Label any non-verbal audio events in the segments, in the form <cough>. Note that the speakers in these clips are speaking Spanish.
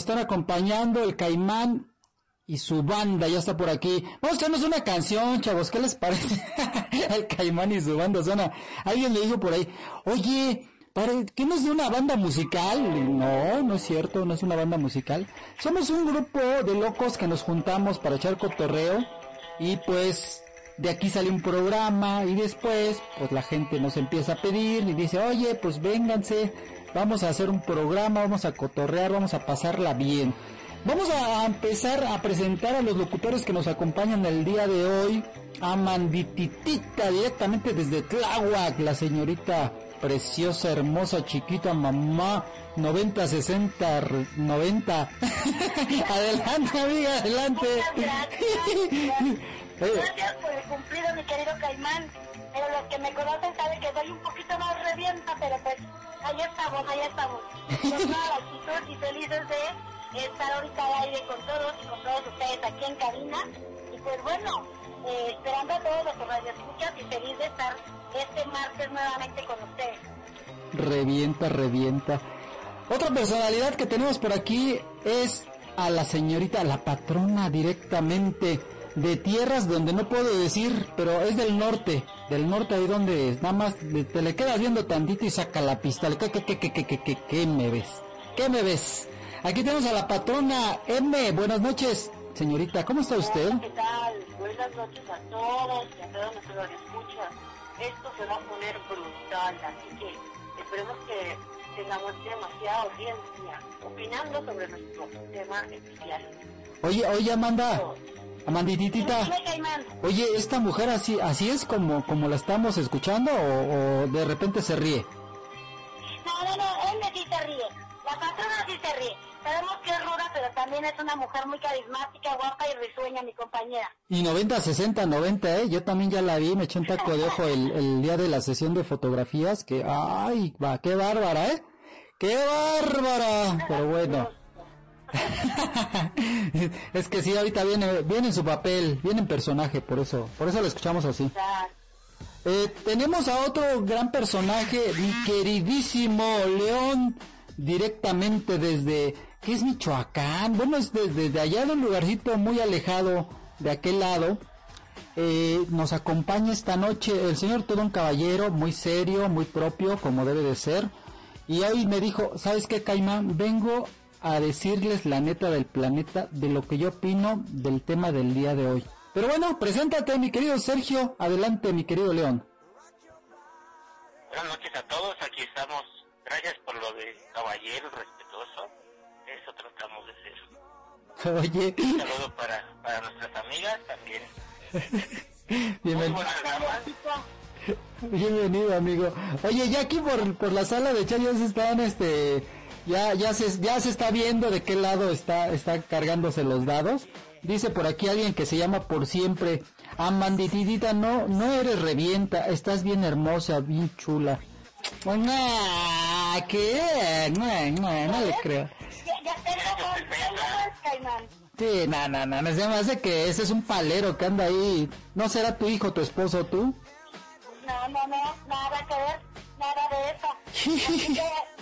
Están acompañando el Caimán y su banda. Ya está por aquí. Vamos a echarnos una canción, chavos. ¿Qué les parece? <laughs> el Caimán y su banda suena. Alguien le dijo por ahí, oye, ¿qué no es de una banda musical? No, no es cierto, no es una banda musical. Somos un grupo de locos que nos juntamos para echar cotorreo y pues de aquí sale un programa y después pues la gente nos empieza a pedir y dice, oye, pues vénganse, vamos a hacer un programa, vamos a cotorrear, vamos a pasarla bien. Vamos a empezar a presentar a los locutores que nos acompañan el día de hoy. A Mandititita, directamente desde Tláhuac, la señorita preciosa, hermosa, chiquita, mamá, 90, 60, 90. adelante, amiga, adelante. Gracias <laughs> por el cumplido, mi querido Caimán. Pero los que me conocen saben que doy un poquito más revienta, pero pues ahí estamos, ahí estamos. Con toda y felices de estar ahorita al aire con todos y con todos ustedes aquí en cabina. Y pues bueno, eh, esperando a todos los radioescuchas y feliz de estar este martes nuevamente con ustedes. Revienta, revienta. Otra personalidad que tenemos por aquí es a la señorita, la patrona directamente de tierras donde no puedo decir, pero es del norte, del norte ahí donde nada más te le quedas viendo tantito y saca la pistola. ¿Qué, qué, qué, qué, qué, qué, qué, me ves? ¿Qué me ves? Aquí tenemos a la patrona M. Buenas noches, señorita. ¿Cómo está usted? ¿Qué tal? Buenas noches a todos y a todos nuestros escuchas. Esto se va a poner brutal, así que esperemos que tengamos demasiada audiencia opinando sobre nuestro tema especial. Oye, oye, Amanda. Amandititita. Oye, esta mujer así así es como como la estamos escuchando o, de repente se ríe. No, no, no, él sí se ríe. La patrona sí se ríe. Sabemos que es ruda, pero también es una mujer muy carismática, guapa y risueña, mi compañera. Y 90, 60, 90, ¿eh? Yo también ya la vi, me eché un taco de ojo el, el día de la sesión de fotografías, que, ay, va, qué bárbara, ¿eh? ¡Qué bárbara! Pero bueno. <laughs> es que sí, ahorita viene, viene en su papel, viene en personaje, por eso, por eso lo escuchamos así. Eh, tenemos a otro gran personaje, mi queridísimo León, directamente desde, ¿qué es Michoacán? Bueno, es desde, allá de un lugarcito muy alejado de aquel lado. Eh, nos acompaña esta noche el señor todo un caballero, muy serio, muy propio, como debe de ser. Y hoy me dijo, ¿sabes qué, Caimán? Vengo a decirles la neta del planeta de lo que yo opino del tema del día de hoy. Pero bueno, preséntate mi querido Sergio, adelante mi querido León. Buenas noches a todos, aquí estamos. Gracias por lo de caballero respetuoso. Eso tratamos de ser. <laughs> Oye. Un saludo para, para nuestras amigas también. <laughs> Bienvenido. <laughs> Bienvenido, amigo. Oye, ya aquí por, por la sala de chat ya se están, este, ya, ya se, ya se está viendo de qué lado está, está cargándose los dados. Dice por aquí alguien que se llama por siempre. Amanditidita, no, no eres revienta, estás bien hermosa, bien chula. ¿Qué? No, no, no le creo. Sí, no, no, no, me hace que ese es un palero que anda ahí. ¿No será tu hijo, tu esposo, tú? No, no, no, nada que ver, nada de eso. <laughs>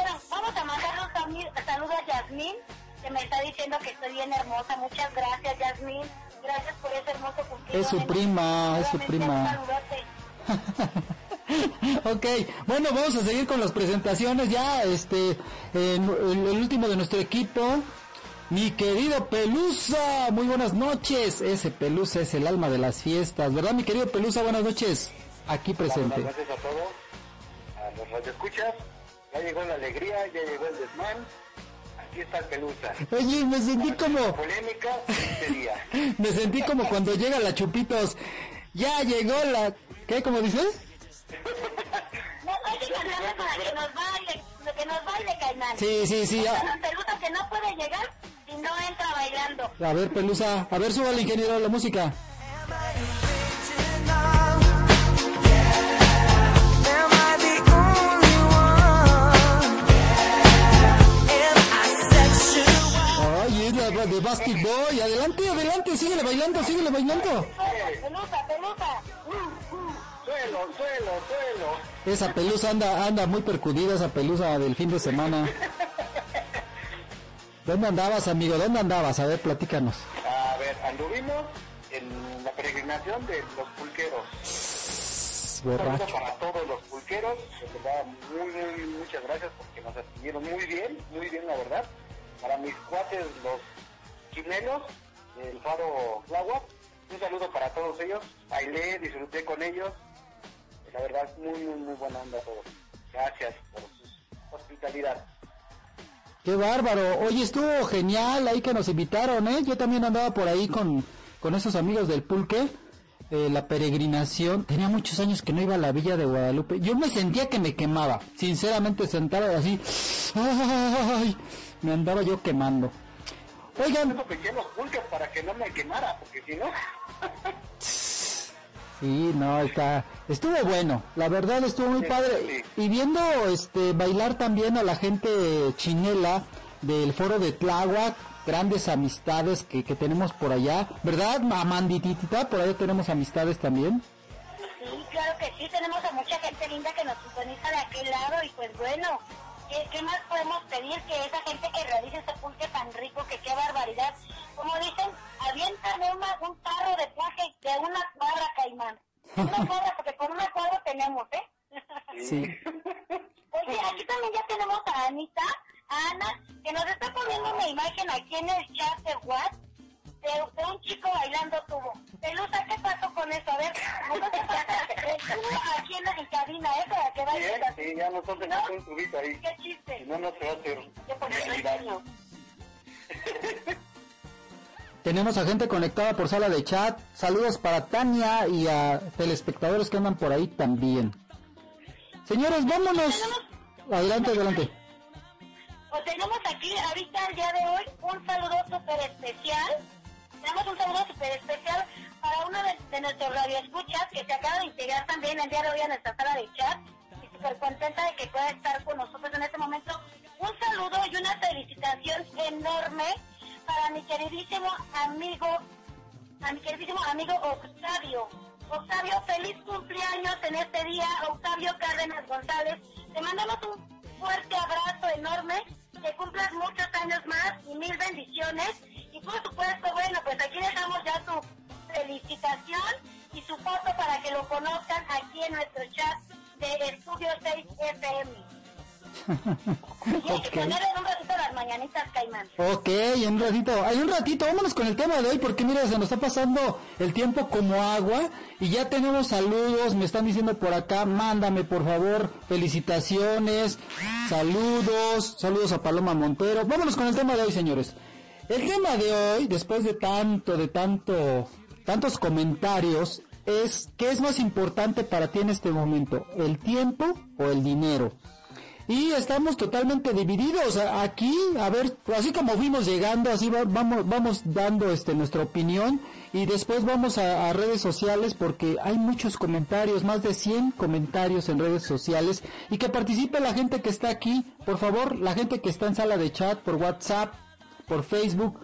Pero vamos a mandar un sami- saludo a Yasmín, que me está diciendo que estoy bien hermosa. Muchas gracias, Yasmín. Gracias por ese hermoso cumplido. Es su prima, es su prima. <laughs> ok, bueno, vamos a seguir con las presentaciones ya, este, el, el último de nuestro equipo, mi querido Pelusa, muy buenas noches, ese Pelusa es el alma de las fiestas, ¿verdad mi querido Pelusa? Buenas noches, aquí presente. Buenas noches a todos, a los radioescuchas. Ya llegó la alegría, ya llegó el desmán. Aquí está el pelusa. Oye, me sentí como, Polémica este día. <laughs> me sentí como cuando llega la Chupitos, ya llegó la, ¿qué? ¿Cómo dices? No, hay que cantarle para que nos baile, que nos baile, Caimán. Sí, sí, sí, ya. Una pelusa que no puede llegar si no entra bailando. A ver, Pelusa, a ver, suba al ingeniero la música. De Basket Boy. Adelante, adelante, síguele bailando, síguele bailando. Pelusa, pelusa. Suelo, suelo, suelo. Esa pelusa anda, anda muy percudida, esa pelusa del fin de semana. ¿Dónde andabas, amigo? ¿Dónde andabas? A ver, platícanos. A ver, anduvimos en la peregrinación de los pulqueros. Un Borracho. para todos los pulqueros. De verdad, muy, muy, muchas gracias porque nos atendieron muy bien, muy bien, la verdad. Para mis cuates, los chinelos del Faro Tláhuac, un saludo para todos ellos. Bailé, disfruté con ellos. La verdad, muy, muy, muy buena onda a todos. Gracias por su hospitalidad. Qué bárbaro. Oye, estuvo genial ahí que nos invitaron, ¿eh? Yo también andaba por ahí con, con esos amigos del pulque. eh, la peregrinación. Tenía muchos años que no iba a la villa de Guadalupe. Yo me sentía que me quemaba. Sinceramente, sentado así. ¡Ay! Me andaba yo quemando. Oigan, Eso me los pulques para que no me quemara, porque si no... <laughs> Sí, no, está, estuvo bueno, la verdad estuvo muy padre. Y viendo este bailar también a la gente chinela del foro de Tláhuac, grandes amistades que, que tenemos por allá, ¿verdad, Amandititita? Por allá tenemos amistades también. Sí, claro que sí, tenemos a mucha gente linda que nos sintoniza de aquel lado y pues bueno, ¿qué, qué más podemos pedir que esa gente que realice ese pulque tan rico, que qué barbaridad? Como dicen, aviéntame una, un tarro de pulque de una cuadra, Caimán. Una <laughs> cuadra, porque por una cuadra tenemos, ¿eh? Sí. <laughs> Oye, aquí también ya tenemos a Anita, a Ana, que nos está poniendo una imagen aquí en el chat de WhatsApp de, un chico bailando tubo. Pelusa, ¿qué pasó con eso? A ver, ¿no te pasa el tubo aquí en la cabina, ¿eh? Para que así. sí, ya nosotros ¿No? tenemos un tubito ahí. ¿Qué Si chiste? no, no se va a hacer Yo realidad. niño. <laughs> Tenemos a gente conectada por sala de chat. Saludos para Tania y a telespectadores que andan por ahí también. Señores, vámonos. Adelante, adelante. Pues tenemos aquí ahorita el día de hoy un saludo súper especial. Tenemos un saludo súper especial para uno de, de nuestros radioescuchas que se acaba de integrar también el día de hoy a nuestra sala de chat y súper contenta de que pueda estar con nosotros en este momento. Un saludo y una felicitación enorme para mi queridísimo amigo, a mi queridísimo amigo Octavio. Octavio, feliz cumpleaños en este día, Octavio Cárdenas González. Te mandamos un fuerte abrazo enorme, que cumplas muchos años más y mil bendiciones. Y por supuesto, bueno, pues aquí dejamos ya su felicitación y su foto para que lo conozcan aquí en nuestro chat de Estudio 6 FM. Tienes que Ok. ponerle un ratito las mañanitas, Caimán. Ok, en un ratito, hay un ratito, vámonos con el tema de hoy porque mira, se nos está pasando el tiempo como agua y ya tenemos saludos, me están diciendo por acá, mándame por favor felicitaciones, saludos, saludos a Paloma Montero. Vámonos con el tema de hoy, señores. El tema de hoy, después de tanto, de tanto tantos comentarios es ¿qué es más importante para ti en este momento? ¿El tiempo o el dinero? Y estamos totalmente divididos aquí, a ver, así como fuimos llegando, así va- vamos, vamos dando este nuestra opinión y después vamos a, a redes sociales porque hay muchos comentarios, más de 100 comentarios en redes sociales y que participe la gente que está aquí, por favor, la gente que está en sala de chat, por WhatsApp, por Facebook,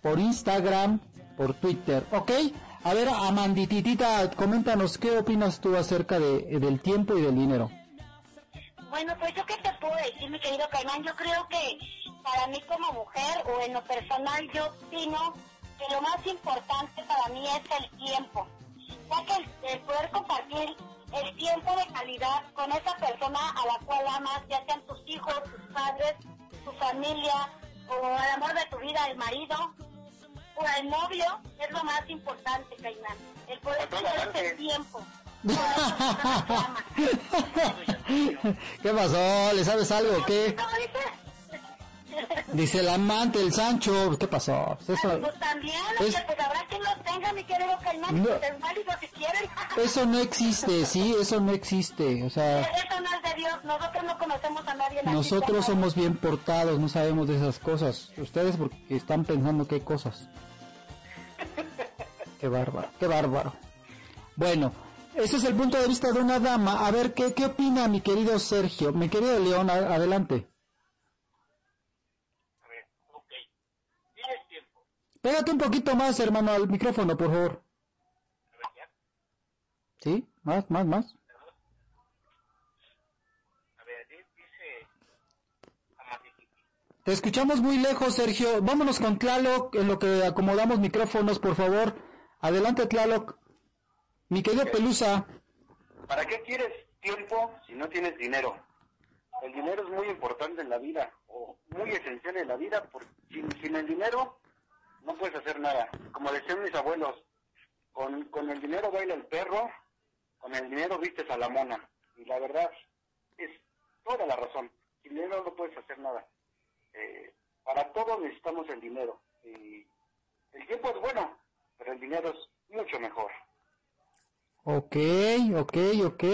por Instagram, por Twitter, ¿ok? A ver, Amandititita, coméntanos qué opinas tú acerca de, del tiempo y del dinero. Bueno, pues yo qué te puedo decir, mi querido Caimán, yo creo que para mí como mujer o en lo personal yo opino que lo más importante para mí es el tiempo, ya que el, el poder compartir el tiempo de calidad con esa persona a la cual amas, ya sean tus hijos, tus padres, tu familia o el amor de tu vida, el marido o el novio, es lo más importante, Caimán, el poder tener ese tiempo. ¿Qué pasó? ¿Le sabes algo qué? Dice el amante, el Sancho. ¿Qué pasó? Pues eso, Pues también, Es- pues habrá quien los tenga, mi querido Caimán, No. pues es válido si quieren. <laughs> eso no existe, sí, eso no existe. O sea, Eso no es de Dios, nosotros no conocemos a nadie. nosotros somos bien portados, no sabemos de esas cosas. Ustedes porque están pensando qué cosas. <laughs> Qué bárbaro, qué bárbaro. Bueno, ese es el punto de vista de una dama. A ver, ¿qué, qué opina mi querido Sergio? Mi querido León, adelante. A ver, ok. Tienes tiempo. Pégate un poquito más, hermano, al micrófono, por favor. ¿Sí? Más, más, más. Te escuchamos muy lejos, Sergio. Vámonos con Tlaloc, en lo que acomodamos micrófonos, por favor. Adelante, Tlaloc. Mi querido Pelusa. ¿Para qué quieres tiempo si no tienes dinero? El dinero es muy importante en la vida, o muy esencial en la vida, porque sin, sin el dinero no puedes hacer nada. Como decían mis abuelos, con, con el dinero baila el perro, con el dinero vistes a la mona. Y la verdad es toda la razón. Sin dinero no puedes hacer nada. Eh, para todo necesitamos el dinero. Y el tiempo es bueno, pero el dinero es mucho mejor. Ok, ok, ok.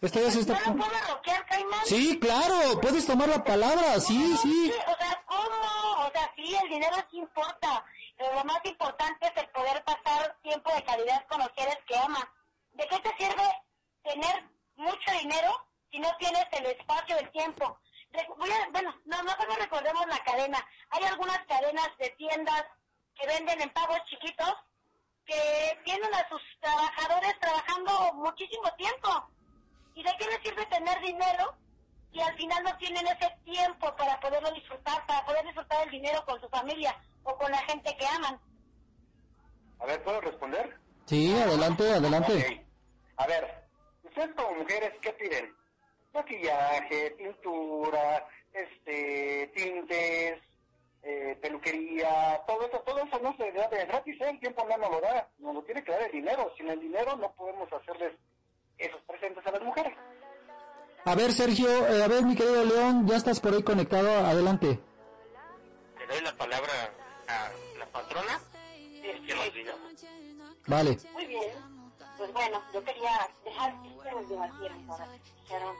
Esto ya se está... ¿No lo puedo roquear, Caimán? Sí, claro, puedes tomar la palabra, sí, sí. O sea, ¿cómo? O sea, sí, el dinero sí importa, pero lo más importante es el poder pasar tiempo de calidad con los seres que amas. ¿De qué te sirve tener mucho dinero si no tienes el espacio, el tiempo? Voy a- bueno, no, mejor no recordemos la cadena. Hay algunas cadenas de tiendas que venden en pagos chiquitos que tienen a sus trabajadores trabajando muchísimo tiempo. ¿Y de qué les sirve tener dinero y al final no tienen ese tiempo para poderlo disfrutar, para poder disfrutar el dinero con su familia o con la gente que aman? A ver, ¿puedo responder? Sí, adelante, adelante. A ver, ustedes como mujeres, ¿qué piden? Maquillaje, pintura, este, tintes, eh, peluquería, todo eso, todo eso no se da de gratis, ¿eh? el tiempo no nos lo da, nos lo tiene que dar el dinero. Sin el dinero no podemos hacerles esos presentes a las mujeres. A ver, Sergio, eh, a ver, mi querido León, ya estás por ahí conectado, adelante. Le doy la palabra a la patrona. Nos diga. Vale. Muy bien. Pues bueno, yo quería dejar que ustedes debatieran ahora. Dijeron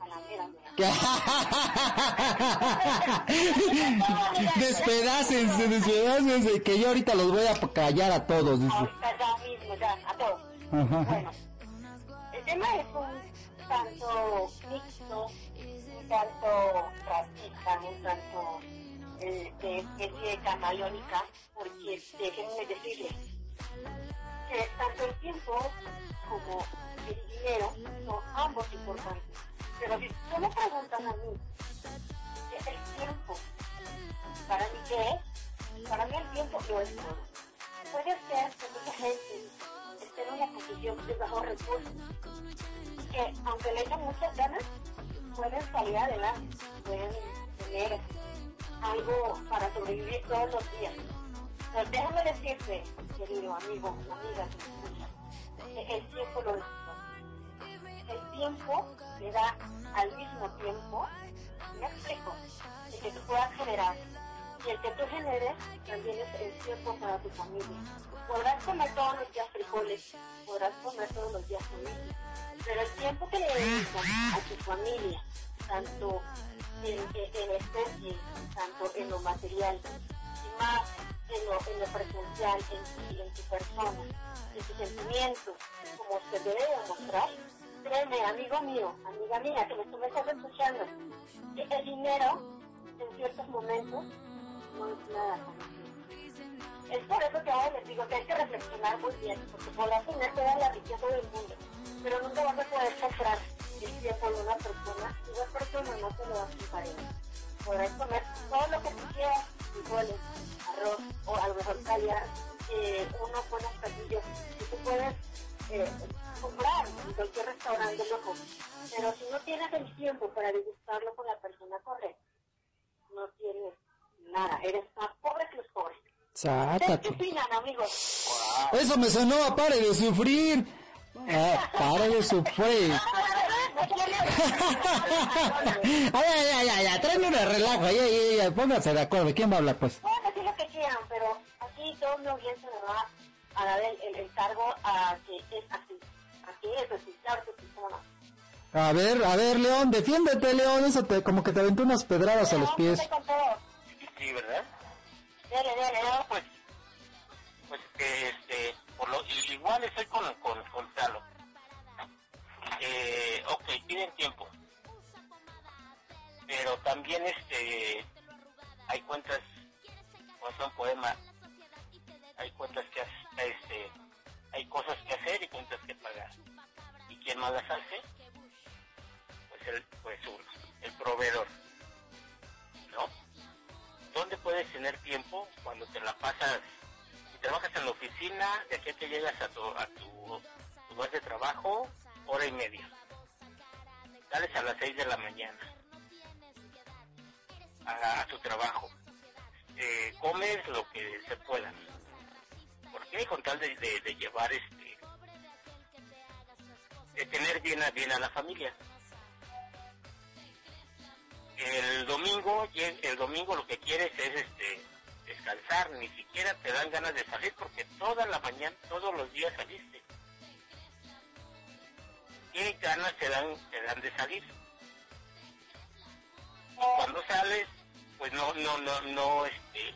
a la mera, mera. <laughs> Despedácense, despedácense, que yo ahorita los voy a callar a todos. dice. Ahorita ya mismo, ya, a todos. Ajá. Bueno, el tema es un tanto mixto, un tanto racista, un tanto eh, de especie camaleónica, porque déjenme decirles que tanto el tiempo como el dinero son ambos importantes. Pero si ustedes me preguntan a mí, ¿qué es el tiempo? ¿Para mí qué es? Para mí el tiempo lo es todo. Puede ser que mucha gente esté en una posición de bajo recursos que aunque le echen muchas ganas, pueden salir adelante, pueden tener algo para sobrevivir todos los días. Pero déjame decirte, querido amigo, amiga que el tiempo lo es todo. El tiempo le da al mismo tiempo, me explico, de que tú puedas generar y el que tú generes también es el tiempo para tu familia. Podrás comer todos los días frijoles, podrás comer todos los días comida, pero el tiempo que le dedicas a tu familia, tanto en, en, en especie, tanto en lo material, y más en lo, en lo presencial, en, ti, en tu persona, en tus sentimientos, como se debe demostrar, créeme, amigo mío, amiga mía, que me, tú escuchando, que el dinero en ciertos momentos no es nada. Es por eso que ahora les digo que hay que reflexionar muy bien, porque podrás tener toda la riqueza del mundo, pero nunca vas a poder comprar el tiempo de una persona y esa persona no te lo va a comprar. Podrás comer todo lo que tú quieras, frijoles, arroz, o a lo mejor callar eh, unos buenos platillos que tú puedes eh, comprar en cualquier restaurante loco. Pero si no tienes el tiempo para degustarlo con la persona correcta, no tienes nada. Eres más pobre que los pobres. ¿Ustedes qué Sácate. opinan, amigos? Eso me sonó a pare de sufrir. Ah, pare de sufrir. <laughs> Ay, ay, ay, ay, tráeme una relajo, ay, ay, ay, ay, pónganse de acuerdo, ¿quién va a hablar pues? Pueden decir lo que quieran, pero aquí todo mi audiencia me va a dar el, el, el cargo a que es así. Así es, así, claro que sí, cómo no. A ver, a ver, León, defiéndete, León, eso te, como que te aventó unas pedradas a los pies. Sí, ¿verdad? Dele, dele, No, pues, pues que este, por lo, igual estoy con, con, con Talo. Eh, ok, piden tiempo. Pero también este, hay cuentas, cuando son poema, hay cuentas que este, hay cosas que hacer y cuentas que pagar. ¿Y quién más las hace? Pues el, pues uno, el proveedor. ¿Dónde puedes tener tiempo cuando te la pasas? Si trabajas en la oficina, de aquí a que llegas a tu, a tu lugar de trabajo, hora y media. Sales a las 6 de la mañana a, tu trabajo. Eh, comes lo que se pueda. ¿Por qué? Con tal de llevar este. de tener bien a, bien a la familia. El domingo, el domingo lo que quieres es este descansar, ni siquiera te dan ganas de salir porque toda la mañana, todos los días saliste. ¿Qué ganas te dan, te dan de salir? Y cuando sales, pues no, no, no, no, este,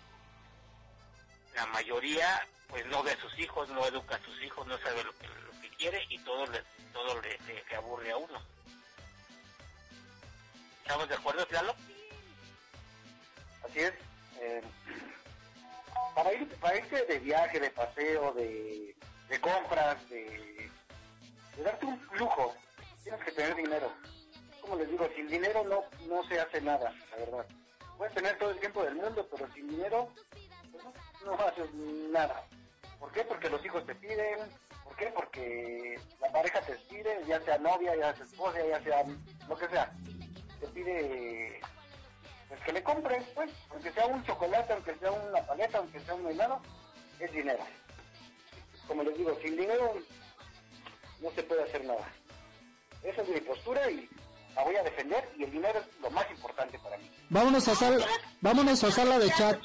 la mayoría, pues no ve a sus hijos, no educa a sus hijos, no sabe lo que, lo que quiere y todo le, todo le aburre a uno. ¿Estamos de acuerdo, Lalo? Así es. eh, para, ir, para irte de viaje, de paseo, de, de compras, de, de darte un lujo, tienes que tener dinero. Como les digo, sin dinero no, no se hace nada, la verdad. Puedes tener todo el tiempo del mundo, pero sin dinero pues no, no haces nada. ¿Por qué? Porque los hijos te piden. ¿Por qué? Porque la pareja te pide, ya sea novia, ya sea esposa, ya sea lo que sea. Te pide pues que le compren, pues, aunque sea un chocolate, aunque sea una paleta, aunque sea un helado, es dinero. Como les digo, sin dinero no se puede hacer nada. Esa es mi postura y la voy a defender y el dinero es lo más importante para mí. Vámonos a sala, vámonos a sala de chat.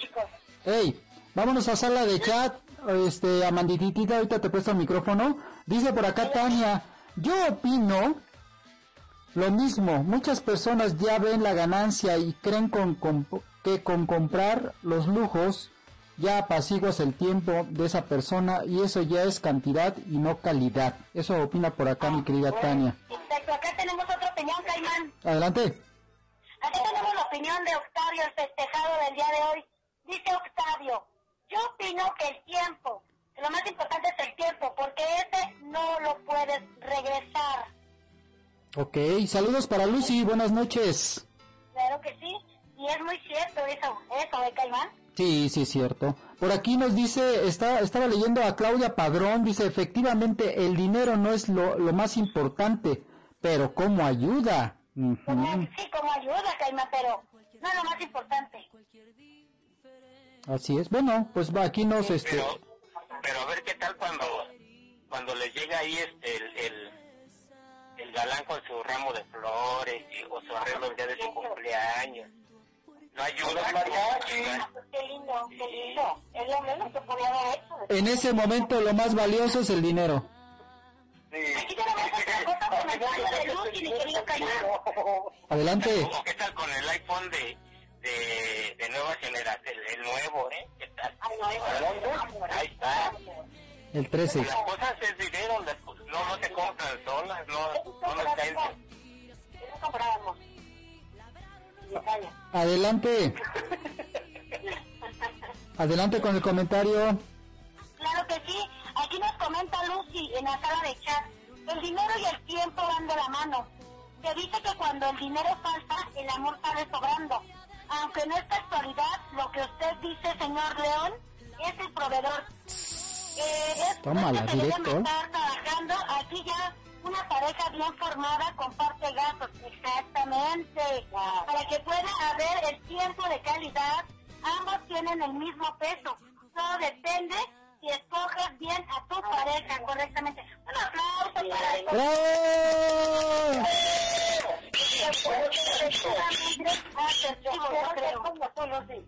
Ey, vámonos a sala de chat. Este, Amandititita, ahorita te presto el micrófono. Dice por acá Tania, yo opino lo mismo. Muchas personas ya ven la ganancia y creen con, con- que con comprar los lujos ya apaciguas el tiempo de esa persona y eso ya es cantidad y no calidad. Eso opina por acá mi querida Tania. perfecto. Acá tenemos otra opinión, Caimán. Adelante. Aquí tenemos la opinión de Octavio, el festejado del día de hoy. Dice Octavio, yo opino que el tiempo, que lo más importante es el tiempo, porque ese no lo puedes regresar. Ok, saludos para Lucy, buenas noches. Claro que sí, y es muy cierto eso, eso, ¿eh, Caimán? Sí, sí, es cierto. Por aquí nos dice, está, estaba leyendo a Claudia Padrón, dice, efectivamente, el dinero no es lo, lo más importante, pero ¿cómo ayuda? Como- Sí, como ayuda, Caimán, pero no es lo más importante. Así es. Bueno, pues va, aquí nos, este, Pero, pero a ver qué tal cuando, cuando les llega ahí este, el, el, el galán con su ramo de flores y, o su arreglo el día de su cumpleaños. no ayuda. Qué lindo, qué lindo. Es lo menos que podía haber hecho. En ese momento lo más valioso es el dinero. Sí. Adelante. ¿Cómo qué tal con el iPhone de, de, de nueva generación? El, el nuevo, ¿eh? ¿Qué tal? Ay, no, es Ahí está. El 13. Las cosas es dinero, las cosas no, no se compran solas, no, no caen. Eso comprábamos. Adelante. Adelante con el comentario. Claro que sí. Aquí nos comenta Lucy en la sala de chat. El dinero y el tiempo van de la mano. Se dice que cuando el dinero falta, el amor sale sobrando. Aunque en esta actualidad, lo que usted dice, señor León, es el proveedor. Eh, es Tómala, directo. estar trabajando aquí ya una pareja bien formada comparte gastos. Exactamente. Para que pueda haber el tiempo de calidad, ambos tienen el mismo peso. Todo depende si escoges bien a tu pareja correctamente. Un aplauso para el ¡Bravo! Lucy.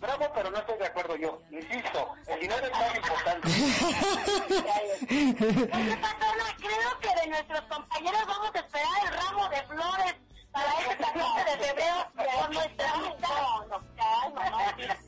Bravo, pero no estoy de acuerdo yo. Insisto, el dinero es más importante. <laughs> Oye, patrona, creo que de nuestros compañeros vamos a esperar el ramo de flores para este 14 de febrero por nuestra amistad. No, no, calma, no.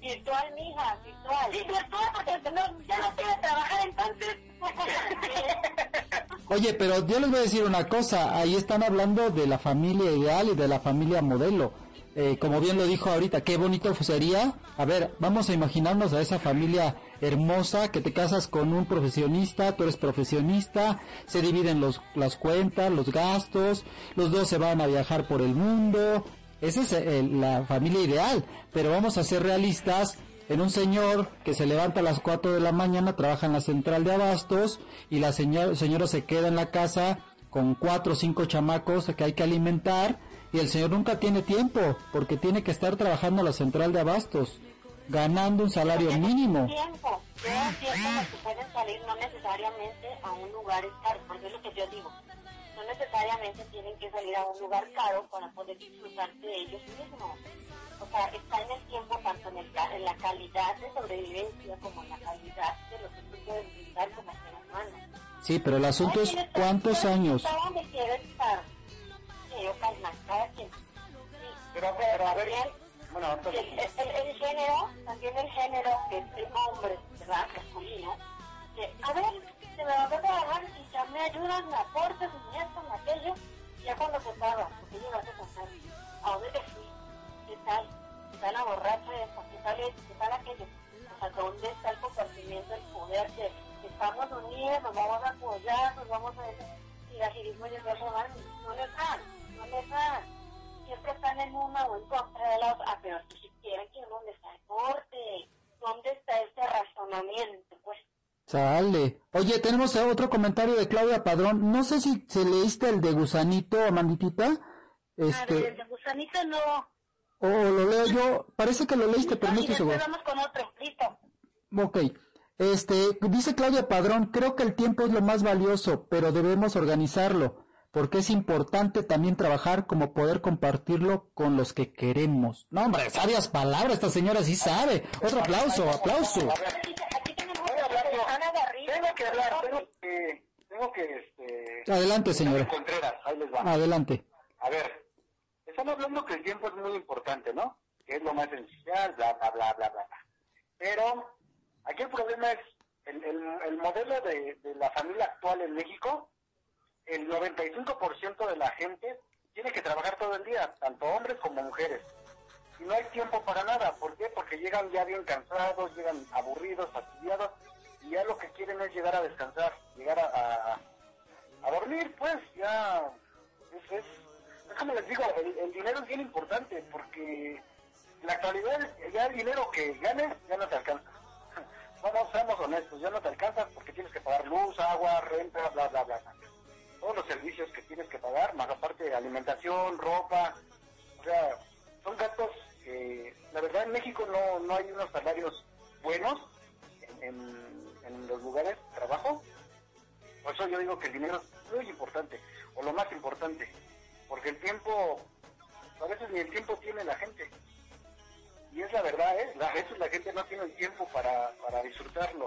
Virtual, mija, virtual. Sí, virtual, porque no, ya no quiere trabajar entonces. <laughs> Oye, pero yo les voy a decir una cosa. Ahí están hablando de la familia ideal y de la familia modelo. Eh, como bien lo dijo ahorita, qué bonito sería. A ver, vamos a imaginarnos a esa familia hermosa que te casas con un profesionista, tú eres profesionista, se dividen los, las cuentas, los gastos, los dos se van a viajar por el mundo. Esa es eh, la familia ideal. Pero vamos a ser realistas en un señor que se levanta a las 4 de la mañana, trabaja en la central de abastos y la señora, señora se queda en la casa con cuatro o cinco chamacos que hay que alimentar y el señor nunca tiene tiempo porque tiene que estar trabajando en la central de abastos, ganando un salario mínimo. tiempo. Yo entiendo que pueden salir no necesariamente a un lugar caro, porque es lo que yo digo. No necesariamente tienen que salir a un lugar caro para poder disfrutar de ellos mismos. O sea, está en el tiempo tanto en, el, en la calidad de sobrevivencia como en la calidad de lo que tú puedes brindar como ser humano. Sí, pero el asunto es ¿Quién está- cuántos años. quiere estar? Yo. Pero, pero a ver, bueno, el, el, el- el género, también el género que es el hombre, ¿verdad? Masculino, que, a ver, se me va a trabajar y ya me ayudan, me aportas, me esto, me aquello, ya cuando se paga, porque llegaste a pasar, ¿a dónde te fui? ¿Qué tal? ¿Qué tal la borracha esta? ¿Qué tal esto? ¿Qué tal aquello? O sea, ¿dónde está el compartimiento, el poder de que estamos unidos, nos vamos a apoyar, nos vamos a... Y la girismo y el no dan, dan siempre están en una o en contra de la otra. Pero si quieren que uno les aporte, ¿dónde está este razonamiento? Pues, Sale. Oye, tenemos otro comentario de Claudia Padrón. No sé si se leíste el de Gusanito, Amanditita. a ver, Este, el de gusanito no. o lo leo yo. Parece que lo leíste, pero no estoy seguro. vamos con otro, listo. Ok. Este, dice Claudia Padrón, creo que el tiempo es lo más valioso, pero debemos organizarlo, porque es importante también trabajar como poder compartirlo con los que queremos. No, hombre, sabias palabras, esta señora sí sabe. Otro aplauso, aplauso. A ver, Aquí, aquí tenemos voy a hablar yo. Ana Garrido. Tengo que hablar, tengo que, tengo que, este... Adelante, señora. Contreras, ahí les va. Adelante. A ver, están hablando que el tiempo es muy importante, ¿no? Que es lo más esencial, bla, bla, bla, bla, bla. bla. Pero aquí el problema es el, el, el modelo de, de la familia actual en México. El 95% de la gente tiene que trabajar todo el día, tanto hombres como mujeres. Y no hay tiempo para nada. ¿Por qué? Porque llegan ya bien cansados, llegan aburridos, fastidiados, y ya lo que quieren es llegar a descansar, llegar a, a, dormir, pues ya es, es, como les digo, el, el dinero es bien importante porque en la actualidad ya el dinero que ganes ya no te alcanza. <laughs> Vamos, seamos honestos, ya no te alcanza porque tienes que pagar luz, agua, renta, bla, bla, bla. bla. Todos los servicios que tienes que pagar, más aparte de alimentación, ropa, o sea, son gastos que la verdad en México no, no hay unos salarios buenos en, en- los lugares de trabajo. Por eso yo digo que el dinero es muy importante, o lo más importante, porque el tiempo, a veces ni el tiempo tiene la gente. Y es la verdad, ¿eh? A veces la gente no tiene el tiempo para, para disfrutarlo.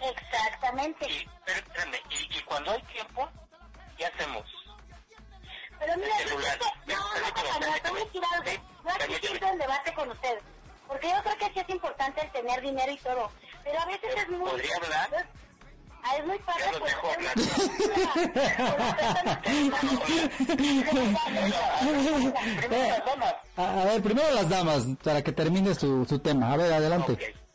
Exactamente. Y, pero, espérame, y, y cuando hay tiempo, ¿qué hacemos? Pero mira, El celular. que, no, no, Permíteme, no, no, te voy a permíteme. decir algo. Sí, Yo aquí permíteme. siento el debate con ustedes. Porque yo creo que sí es importante el tener dinero y todo. Pero a veces es muy... ¿Podría hablar? Es, ah, es muy los pues, damas. A, ver, primero las damas, para que termine su, su tema. A ver, adelante. Ok.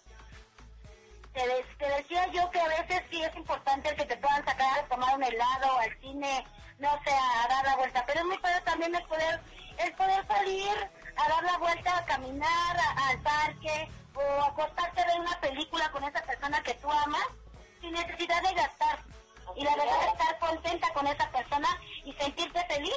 Te, te decía yo que a veces sí es importante el que te puedan sacar a tomar un helado, al cine, no sé, a dar la vuelta. Pero es muy padre también el poder, el poder salir a dar la vuelta, a caminar a- al parque o acostarte a ver una película con esa persona que tú amas sin necesidad de gastar. Y la verdad estar contenta con esa persona y sentirte feliz.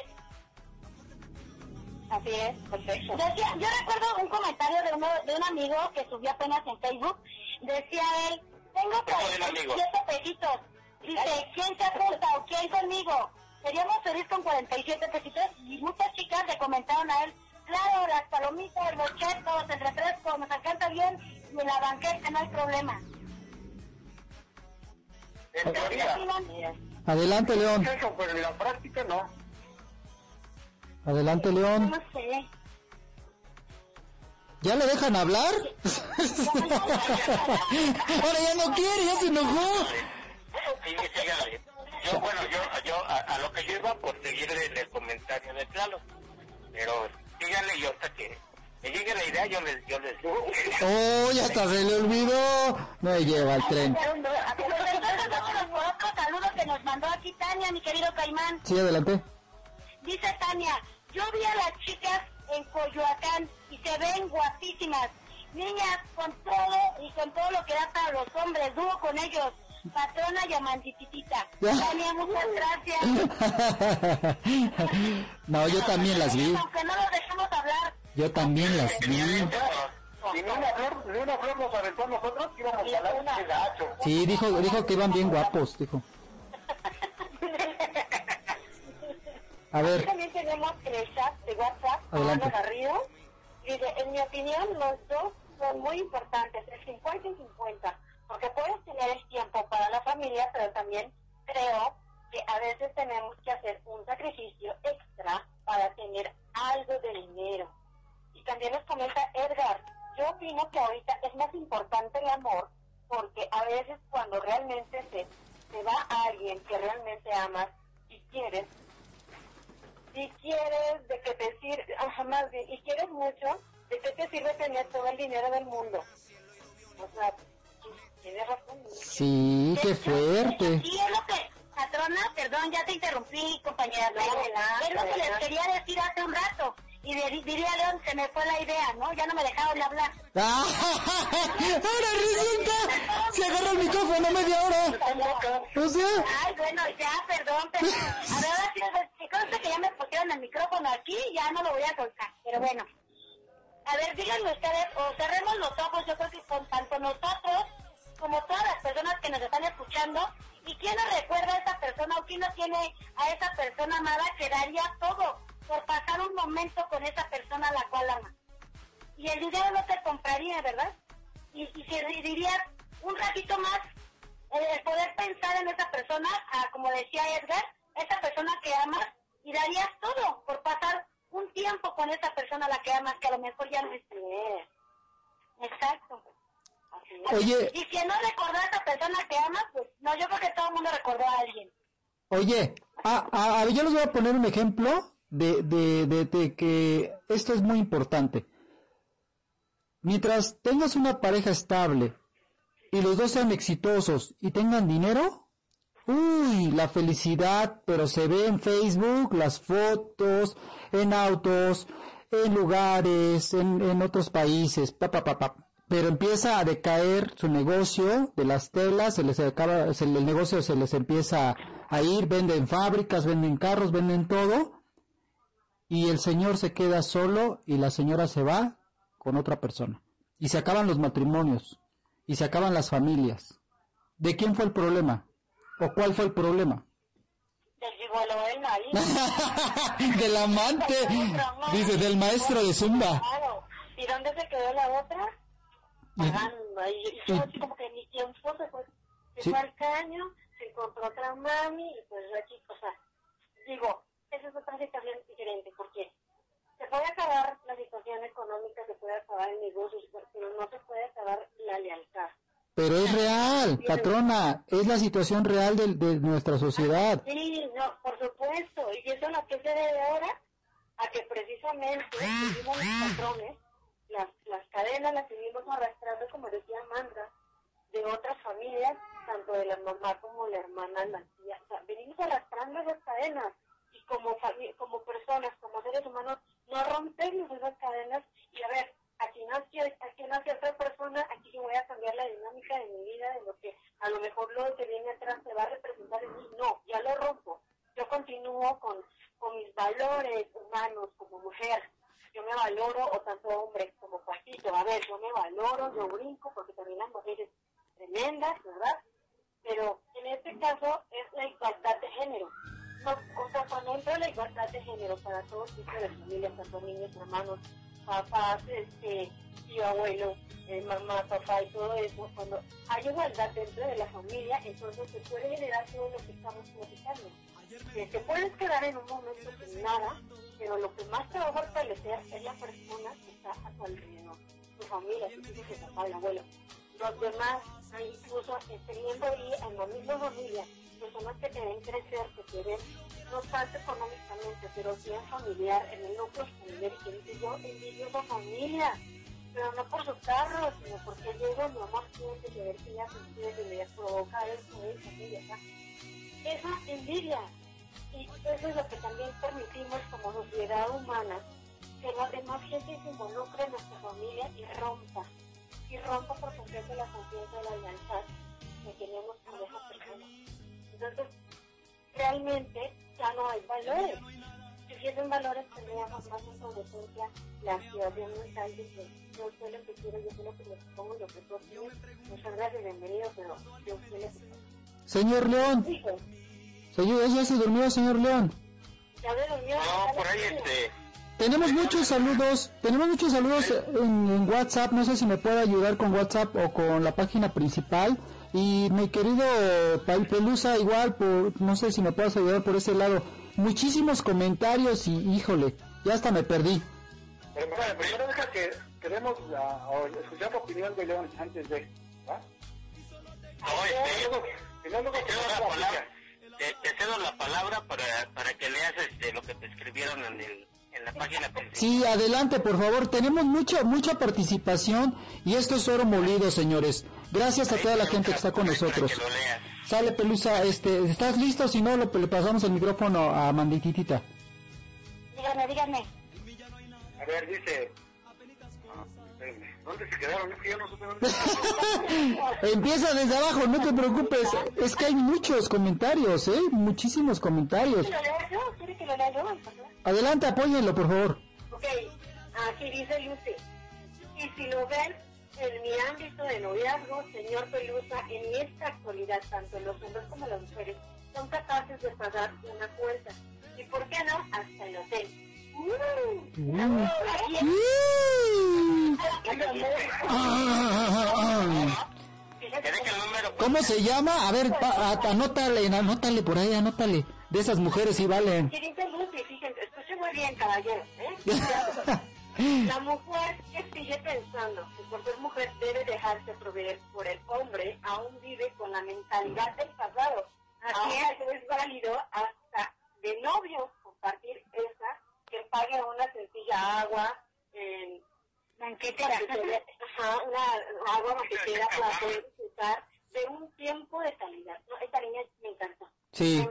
Así es, perfecto. Decía, yo recuerdo un comentario de, uno, de un amigo que subió apenas en Facebook. Decía él, tengo ¿Qué fue el amigo? 47 pesitos. Dice, ¿quién se apunta o quién conmigo? Seríamos felices con 47 pesitos y muchas chicas le comentaron a él, claro, las palomitas, los chetos, el refresco, nos alcanza bien y en la banqueta no hay problema. En ¿Qué teoría? Adelante, León. eso, pero en la práctica no. Adelante, León. No sé. ¿Ya le dejan hablar? <laughs> Ahora ya no quiere, ya se enojó. Sí. Yo, bueno, yo, yo a, a lo que yo iba por seguir el, el comentario de Tlalo. Pero síganle y hasta que me llegue la idea, yo les, yo les digo. <laughs> Oh, ya hasta se le olvidó. Me lleva el tren. Otro saludo que nos mandó aquí Tania, mi querido Caimán. Sí, adelante. Dice Tania, yo vi a las chicas en Coyoacán y se ven guapísimas. Niñas con todo y con todo lo que da para los hombres, dúo con ellos. Patrona y amantititita. <laughs> Tania, muchas gracias. <laughs> No, yo también las vi. Aunque no los dejamos hablar. Yo también las vi. Si ni una flor, ni una flor nos aventó a nosotros, íbamos a la de gacho. Sí, dijo, dijo que iban bien guapos, dijo. A ver, También tenemos el chat de WhatsApp, Adelante. Garrido. Dice, en mi opinión, los dos son muy importantes, el 50 y 50, porque puedes tener el tiempo para la familia, pero también creo que a veces tenemos que hacer un sacrificio extra para tener algo de dinero. Y también nos comenta Edgar, yo opino que ahorita es más importante el amor, porque a veces cuando realmente se, se va a alguien que realmente amas y quieres, si quieres de que te sirve, jamás bien, y quieres mucho, ¿de qué te sirve tener todo el dinero del mundo? O sea, sí, tienes razón. sí, qué fuerte. Sí, es lo que, patrona, perdón, ya te interrumpí, compañera, es lo que les quería decir hace un rato. Y de- diría León, se me fue la idea, ¿no? Ya no me dejaron de hablar. ¡Ah! <laughs> Ahora resulta, se agarra el micrófono media hora. O sea, Ay, bueno, ya, perdón, pero a ver, ahora sí, conste que ya me pusieron el micrófono aquí, ya no lo voy a soltar, pero bueno. A ver, díganme ustedes, o cerremos los ojos, yo creo que con tanto nosotros como todas las personas que nos están escuchando, y quién no recuerda a esa persona o quién no tiene a esa persona amada que daría todo por pasar un momento con esa persona a la cual ama. Y el dinero no te compraría, ¿verdad? Y, y si dirías un ratito más, eh, el poder pensar en esa persona, ah, como decía Edgar, esa persona que amas, y darías todo por pasar un tiempo con esa persona a la que amas, que a lo mejor ya no es. Exacto. Oye. Y si no recordó a esa persona que amas, pues no, yo creo que todo el mundo recordó a alguien. oye, a, a- a ver, yo les voy a poner un ejemplo de, de, de, que esto es muy importante. Mientras tengas una pareja estable y los dos sean exitosos y tengan dinero, uy, la felicidad, pero se ve en Facebook, las fotos, en autos, en lugares, en, en otros países, pa, pa, pa, pa. Pero empieza a decaer su negocio de las telas, se les acaba, se- el negocio se les empieza a ir, venden fábricas, venden carros, venden todo, y el señor se queda solo y la señora se va con otra persona. Y se acaban los matrimonios, y se acaban las familias. ¿De quién fue el problema? ¿O cuál fue el problema? Del gigolo del marido. <laughs> del amante, dice, del maestro de Zumba. Y ¿Y dónde se quedó la otra? Pagando. Y yo así como que mi tiempo se fue, se fue al caño, se encontró otra mami y pues aquí, o sea, digo, esa es otra situación diferente porque se puede acabar la situación económica, se puede acabar el negocio, pero no se puede acabar la lealtad. Pero es real, patrona, es la situación real de, de nuestra sociedad. Sí, no, por supuesto. Y eso es lo que se debe ahora a que precisamente seguimos los patrones, las, las cadenas las seguimos arrastrando, como decía Amanda, de otras familias, tanto de la mamá como la hermana, la tía. O sea, venimos arrastrando esas cadenas como, como personas, como seres humanos, no rompemos esas cadenas papás, este, tío, abuelo, eh, mamá, papá y todo eso, cuando hay igualdad dentro de la familia, entonces se puede generar todo lo que estamos platicando. Que te puedes quedar en un momento sin nada, pero lo que más te va a fortalecer es la persona que está a tu alrededor, tu familia, tu hijo, tu papá, el abuelo. Los demás, incluso teniendo ahí en la misma familia, personas que te ven crecer, que te ven no tanto económicamente, pero bien familiar, en el núcleo familiar, y que yo envidio esa familia, pero no por su carro, sino porque llego, mi amor, tiene que ver que ella se entiende, le provoca esto, aquello, acá. Esa envidia. Y eso es lo que también permitimos como sociedad humana, que la demás gente se involucre en nuestra familia y rompa. Y rompa por completo la confianza y la lealtad que tenemos con esa persona. Entonces, realmente ya no hay valores. Si hubiesen valores, tendríamos más en adolescencia la situación mental de que yo sé lo que quiero, yo sé lo que me pongo, lo que tú quieres. Muchas gracias, bienvenido, pero yo sé lo que Señor León, señor, ya se durmió, señor León. ya me durmió. No, por ahí este. Tenemos muchos saludos, tenemos muchos saludos en, en WhatsApp, no sé si me puede ayudar con WhatsApp o con la página principal. Y mi querido Pai Pelusa, igual, por, no sé si me puedes ayudar por ese lado. Muchísimos comentarios y híjole, ya hasta me perdí. Pero bueno, primero deja que queremos la- o escuchar la opinión de León antes de. ¿va? No, este. Luego, y luego Te cedo continuamos la la palabra, plática. te, te cedo la palabra para, para que leas este, lo que te escribieron en, el, en la página principal. Sí, adelante, por favor. Tenemos mucha, mucha participación y esto es oro molido, señores. Gracias a toda la gente que está con nosotros. Sale, Pelusa, este, ¿estás listo? Si no, lo- le pasamos el micrófono a Mandititita. Dígame, dígame. A ver, dice. ah, ¿Dónde se quedaron? Es que yo no supe dónde se <laughs> Empieza desde abajo, no te preocupes. Es que hay muchos comentarios, ¿eh? Muchísimos comentarios. ¿Quiere que lo lea yo? ¿Quiere que lo lea yo? Adelante, apóyenlo, por favor. Ok, aquí dice Lucy. Y si lo ven en mi ámbito de noviazgo, señor Pelusa, en esta actualidad, tanto los hombres como las mujeres son capaces de pagar una cuenta. ¿Y por qué no? Hasta el hotel. ¡Uh! Número. ¿Cómo se llama? A ver, pa- a- anótale, anótale por ahí, anótale. De esas mujeres sí valen. Aquí dice Lucy, fíjense, bien, caballero. ¿eh? <laughs> La mujer que sigue pensando que por ser mujer debe dejarse proveer por el hombre, aún vive con la mentalidad del pasado. Así es, es válido hasta de novio compartir esa que pague una sencilla agua, en banquetera, ajá, una agua banquetera para poder disfrutar de un tiempo de calidad. No, esta niña me encantó. Sí,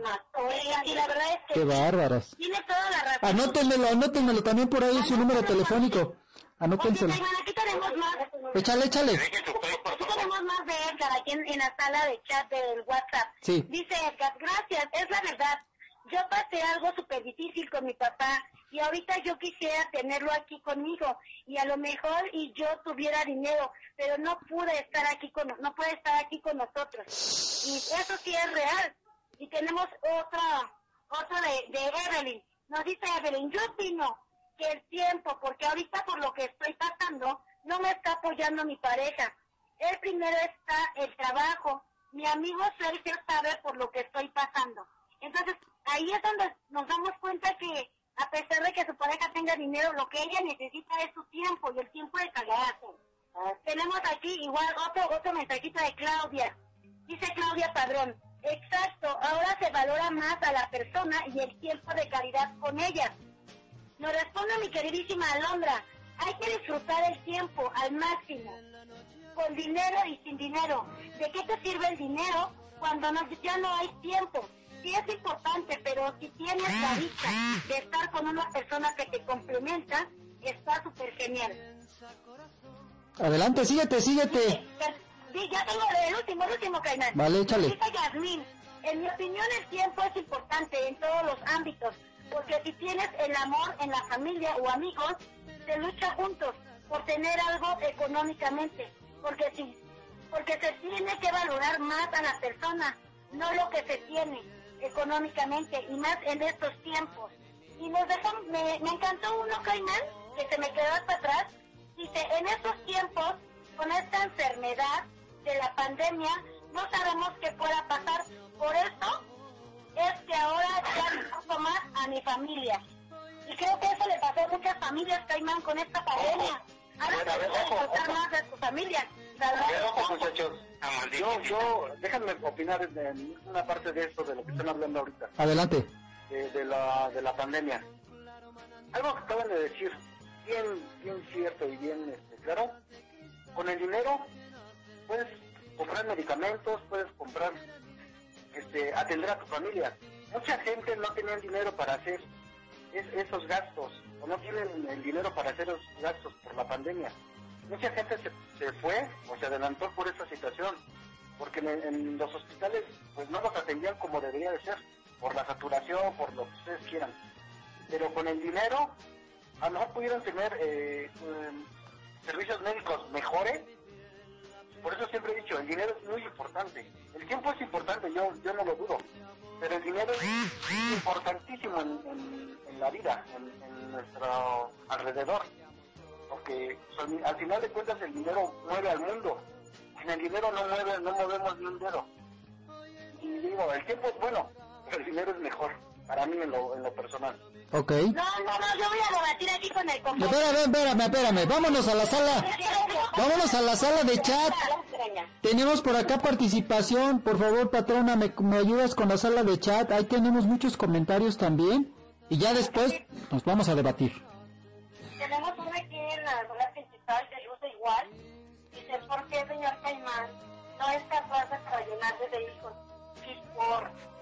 y, la verdad es que qué bárbaras. tiene toda la razón. Anótenmelo, anótenmelo también por ahí su número telefónico. Anótenselo. Aquí tenemos más. Échale, échale. Aquí tenemos más de Edgar aquí en, en la sala de chat del WhatsApp. Sí. Dice Edgar, gracias, es la verdad. Yo pasé algo súper difícil con mi papá y ahorita yo quisiera tenerlo aquí conmigo y a lo mejor y yo tuviera dinero, pero no pude estar aquí con no puede estar aquí con nosotros. Y eso sí es real. Y tenemos otra otra de, de Evelyn. Nos dice Evelyn, yo opino que el tiempo, porque ahorita por lo que estoy pasando, no me está apoyando mi pareja. El primero está el trabajo. Mi amigo Sergio sabe por lo que estoy pasando. Entonces, ahí es donde nos damos cuenta que a pesar de que su pareja tenga dinero, lo que ella necesita es su tiempo y el tiempo de calidad. Tenemos aquí igual otro, otro mensajito de Claudia. Dice Claudia Padrón, exacto, ahora se valora más a la persona y el tiempo de calidad con ella. Nos responde mi queridísima Alondra, hay que disfrutar el tiempo al máximo, con dinero y sin dinero. ¿De qué te sirve el dinero cuando no, ya no hay tiempo? Sí es importante, pero si tienes la dicha de estar con una persona que te complementa, está súper genial. Adelante, síguete, síguete. Sí, ya tengo el último, el último, Caimán. Vale, échale. Dice Yasmín, en mi opinión el tiempo es importante en todos los ámbitos, porque si tienes el amor en la familia o amigos, se lucha juntos por tener algo económicamente, porque sí, porque se tiene que valorar más a la persona, no lo que se tiene económicamente y más en estos tiempos. Y nos dejan, me, me encantó uno, Caimán, que se me quedó hasta atrás, dice, en estos tiempos, con esta enfermedad de la pandemia, no sabemos qué pueda pasar. Por eso es que ahora ya disfruto más a mi familia. Y creo que eso le pasó a muchas familias, Caimán, con esta pandemia. Ahora te puedes más de tu familia. A ver, ¿verdad? ojo, muchachos. Ah. Yo, yo, déjenme opinar en una parte de esto, de lo que están hablando ahorita, Adelante. de, de la, de la pandemia. Algo que acaban de decir, bien, bien cierto y bien este, claro, con el dinero puedes comprar medicamentos, puedes comprar, este, atender a tu familia. Mucha gente no tenía dinero para hacer es- esos gastos, o no tienen el dinero para hacer esos gastos por la pandemia. Mucha gente se, se fue o se adelantó por esa situación, porque en, los hospitales pues no los atendían como debería de ser, por la saturación, por lo que ustedes quieran. Pero con el dinero, a lo mejor pudieron tener eh, em, servicios médicos mejores. Por eso siempre he dicho, el dinero es muy importante. El tiempo es importante, yo, yo no lo dudo. Pero el dinero es importantísimo en, la vida, en, en nuestro alrededor. Porque al final de cuentas el dinero mueve al mundo. Sin el dinero no mueve, no movemos ni un dedo. Y digo, el tiempo es bueno, pero el dinero es mejor. Para mí en lo, en lo personal. Ok. No, no, no, yo voy a debatir aquí con el compañero. Espérame, espérame, espérame. Vámonos a la sala. Vámonos a la sala de chat. Tenemos por acá participación. Por favor, patrona, ¿me, me ayudas con la sala de chat? Ahí tenemos muchos comentarios también. Y ya después nos vamos a debatir. Tenemos una aquí en la zona principal que usa igual. Dice, ¿por qué, señor Caimán, no es capaz de para llenarse de hijos? Y por...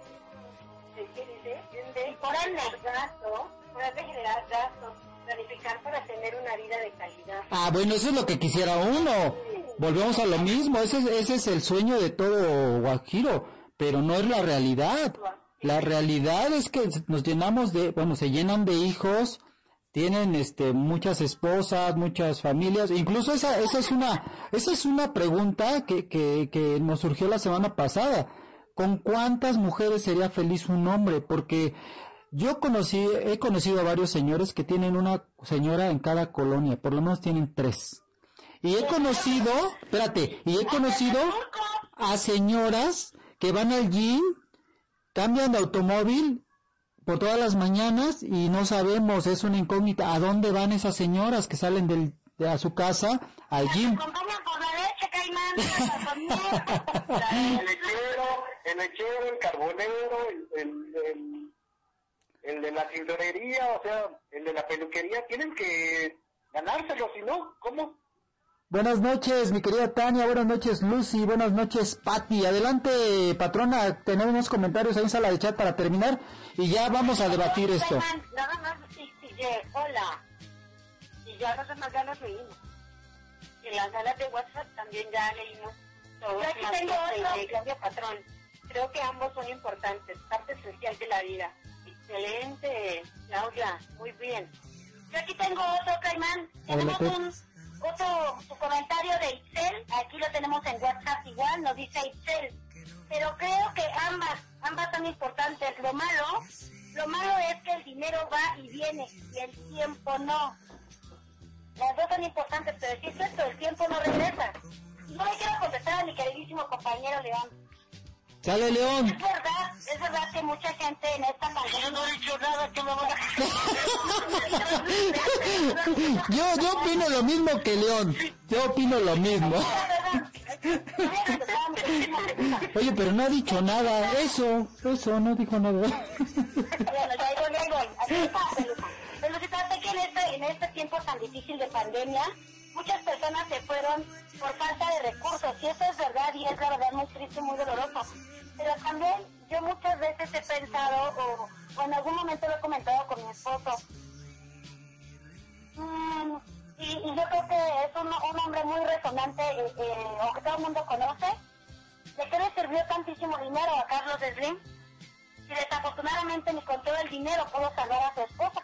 ¿de ¿Qué dice? Y por el gasto, por de generar gastos, planificar para tener una vida de calidad. Ah, bueno, eso es lo que quisiera uno. Volvemos a lo mismo. Ese, es- ese es el sueño de todo Guajiro. Pero no es la realidad. La realidad es que nos llenamos de, bueno, se llenan de hijos, tienen este muchas esposas, muchas familias, incluso esa, esa es una, esa es una pregunta que, que, que nos surgió la semana pasada. ¿Con cuántas mujeres sería feliz un hombre? Porque yo conocí, he conocido a varios señores que tienen una señora en cada colonia, por lo menos tienen tres. Y he conocido, espérate, y he conocido a señoras que van al gym, cambian de automóvil por todas las mañanas y no sabemos, es una incógnita, a dónde van esas señoras que salen del, de a su casa al gym. acompañan por la leche, Caimán, <laughs> El lechero, el carbonero, el, el, el, el de la tintorería, o sea, el de la peluquería, tienen que ganárselo, si no, ¿cómo? Buenas noches, mi querida Tania, buenas noches Lucy, buenas noches Patti. Adelante, patrona, tenemos unos comentarios ahí en sala de chat para terminar y ya vamos a debatir esto. Caimán, Nada más, sí, sí, eh, hola. Y ya no más ya los leímos. En las salas de WhatsApp también ya leímos todos Yo aquí tengo otro. de Claudia Patrón. Creo que ambos son importantes, parte esencial de la vida. Excelente, Claudia, muy bien. Yo aquí tengo otro, Caimán. Tenemos un otro su comentario de Itzel. Aquí lo tenemos en WhatsApp igual, nos dice Itzel. Pero creo que ambas, ambas son importantes. Lo malo Lo malo es que el dinero va y viene y el tiempo no. Las dos son importantes, pero si es cierto, el tiempo no regresa. No le quiero contestar a mi queridísimo compañero León. Sale León. Es verdad, es verdad que mucha gente en esta pandemia... Yo no he dicho nada que me van a... <laughs> Yo, yo opino lo mismo que León. Yo opino lo mismo. Oye, pero no ha dicho nada. Eso, eso, no dijo nada. Bueno, ya digo, ya digo. Así está, Pelusa. Pelucita, sé que en este, en este tiempo tan difícil de pandemia, muchas personas se fueron por falta de recursos. Y eso es verdad, y es la verdad muy triste y muy doloroso. Pero también yo muchas veces he pensado, o, o en algún momento lo he comentado con mi esposo, mm, y, y yo creo que es un, un hombre muy resonante, eh, eh, o que todo el mundo conoce. ¿De qué le sirvió tantísimo dinero a Carlos Slim? y desafortunadamente ni con todo el dinero pudo salvar a su esposa.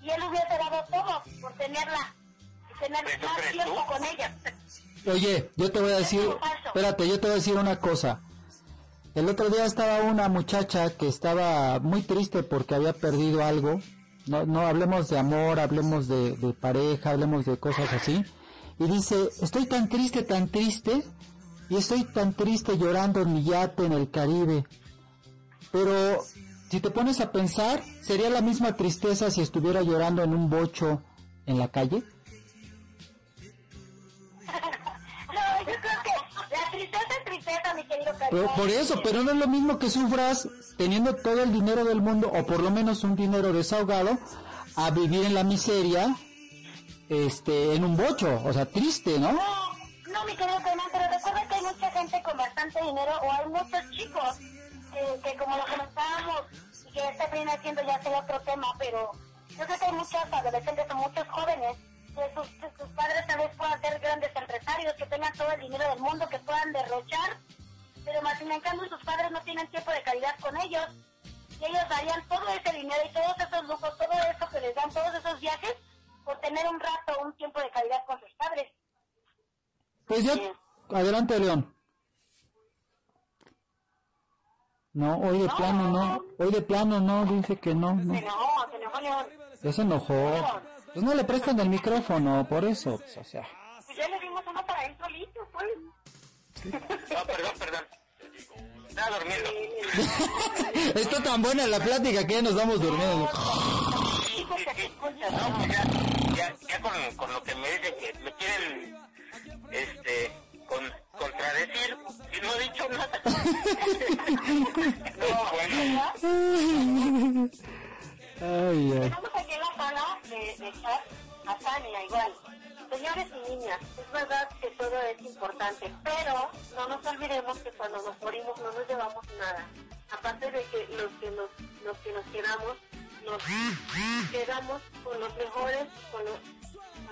Y él hubiese dado todo por tenerla tener ¿Eso más crees tiempo tú? con ella. Oye, yo te voy a decir, espérate, yo te voy a decir una cosa. El otro día estaba una muchacha que estaba muy triste porque había perdido algo. No, no hablemos de amor, hablemos de, de pareja, hablemos de cosas así. Y dice, estoy tan triste, tan triste, y estoy tan triste llorando en mi yate en el Caribe. Pero si te pones a pensar, ¿sería la misma tristeza si estuviera llorando en un bocho en la calle? Mi querido Por, Carlos. por eso, pero no es lo mismo que sufras teniendo todo el dinero del mundo o por lo menos un dinero desahogado a vivir en la miseria este en un bocho, o sea, triste, ¿no? No, no, mi querido pero recuerda que hay mucha gente con bastante dinero o hay muchos chicos que, que como lo comentábamos y que este viene haciendo ya sea otro tema, pero yo creo que hay muchos adolescentes o muchos jóvenes que sus, que sus padres tal vez puedan ser grandes empresarios, que tengan todo el dinero del mundo, que puedan derrochar, pero más sin cambio sus padres no tienen tiempo de calidad con ellos y ellos darían todo ese dinero y todos esos lujos, todo eso que les dan, todos esos viajes por tener un rato, un tiempo de calidad con sus padres. Pues yo, adelante León. No, hoy de plano no, hoy de plano no, dice que no, no. Se enojó, se enojó León. Ya se enojó. Pues no le prestan el micrófono, por eso, pues, o sea. Pues ya le dimos uno para él solito, pues. No, perdón, perdón. Estaba durmiendo. <laughs> Está tan buena la plática que ya nos vamos durmiendo. No, pues ya, ya, ya con, con lo que me dicen que me quieren, este, con, contradecir, y no he dicho nada. <laughs> <laughs> no, bueno. Ay, aquí en la sala de, de chat a Tania, igual. Señores y niñas, es verdad que todo es importante, pero no nos olvidemos que cuando nos morimos no nos llevamos nada. Aparte de que los que nos, los que nos quedamos, nos quedamos con los mejores, con los,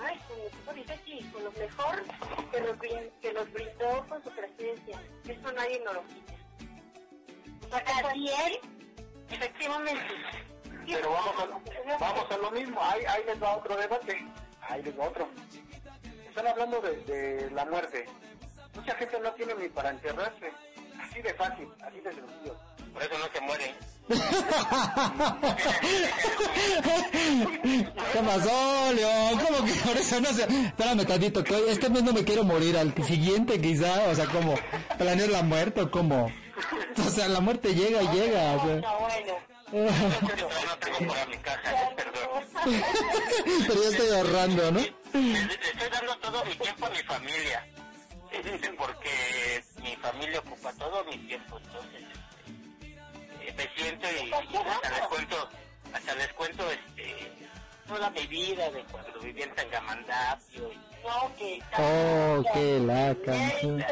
ay, ¿cómo dice aquí? Con los mejor que nos, brin- que nos brindó con su presencia. Eso nadie nos lo quita. Así es, efectivamente. Pero vamos a, vamos a lo mismo, ahí, ahí les va otro debate, ahí les va otro. Están hablando de, de la muerte. Mucha gente no tiene ni para enterrarse. Así de fácil, así de sencillo. Por eso no se mueren. <laughs> ¿Qué pasó, León? ¿Cómo que por eso no se...? Espérame tantito, que este mes no me quiero morir, al siguiente quizá, o sea, como planear la muerte o como... O sea, la muerte llega y llega, o sea. No tengo para mi casa, perdón. Pero yo estoy ahorrando, ¿no? Estoy dando todo mi tiempo a mi familia. Porque mi familia ocupa todo mi tiempo, entonces este, eh, me siento y hasta les cuento, hasta les cuento este, toda mi vida de cuando vivía en Tangamandapio. y No, que Oh, qué la canción.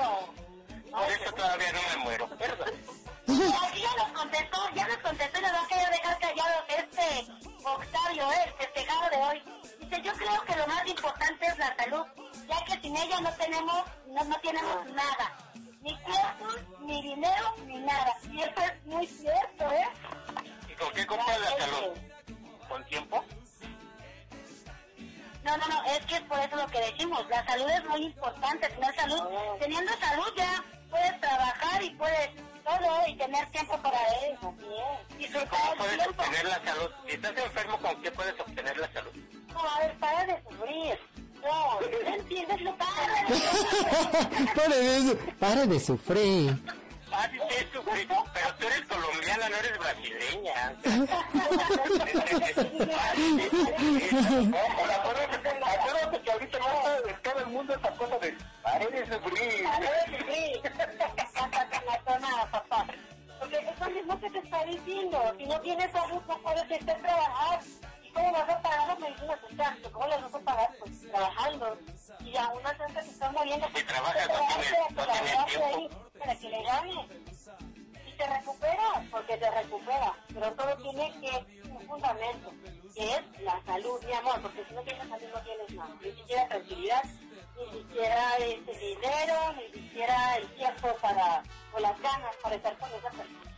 Octavio, eh, el festejado de hoy. Dice, yo creo que lo más importante es la salud, ya que sin ella no tenemos, no, no tenemos nada. Ni tiempo, ni dinero, ni nada. Y eso es muy cierto, ¿eh? ¿Y con qué compras la salud? ¿Con tiempo? No, no, no, es que es por eso lo que decimos. La salud es muy importante, tener salud. Teniendo salud ya puedes trabajar y puedes todo y tener tiempo para él, así es. Disfrutar ¿Cómo puedes tiempo. obtener la salud? Si estás enfermo, ¿con qué puedes obtener la salud? No, a ver, para de sufrir. No, no entiendes lo para. de, <laughs> pare de sufrir. Ah, sí, tú, sí, pero tú eres colombiana, no eres brasileña. <laughs> Acuérdate, que ahorita no en todo el mundo esa cosa de pare de sufrir. De sufrir. Papá. Porque eso mismo que te está diciendo. Si no tienes salud, no puedes a trabajar. ¿Y cómo vas a pagar las medicinas gasto? ¿Cómo las vas a pagar? Pues trabajando. Y a una tanta que está muriendo. No para no que la agarre tiempo. ahí, Para que le gane. Y te recupera, porque te recupera. Pero todo tiene que un fundamento, que es la salud, mi amor. Porque si no tienes salud, no tienes nada. Ni siquiera tranquilidad, ni siquiera este dinero, ni siquiera el tiempo para, o las ganas para estar con esa persona.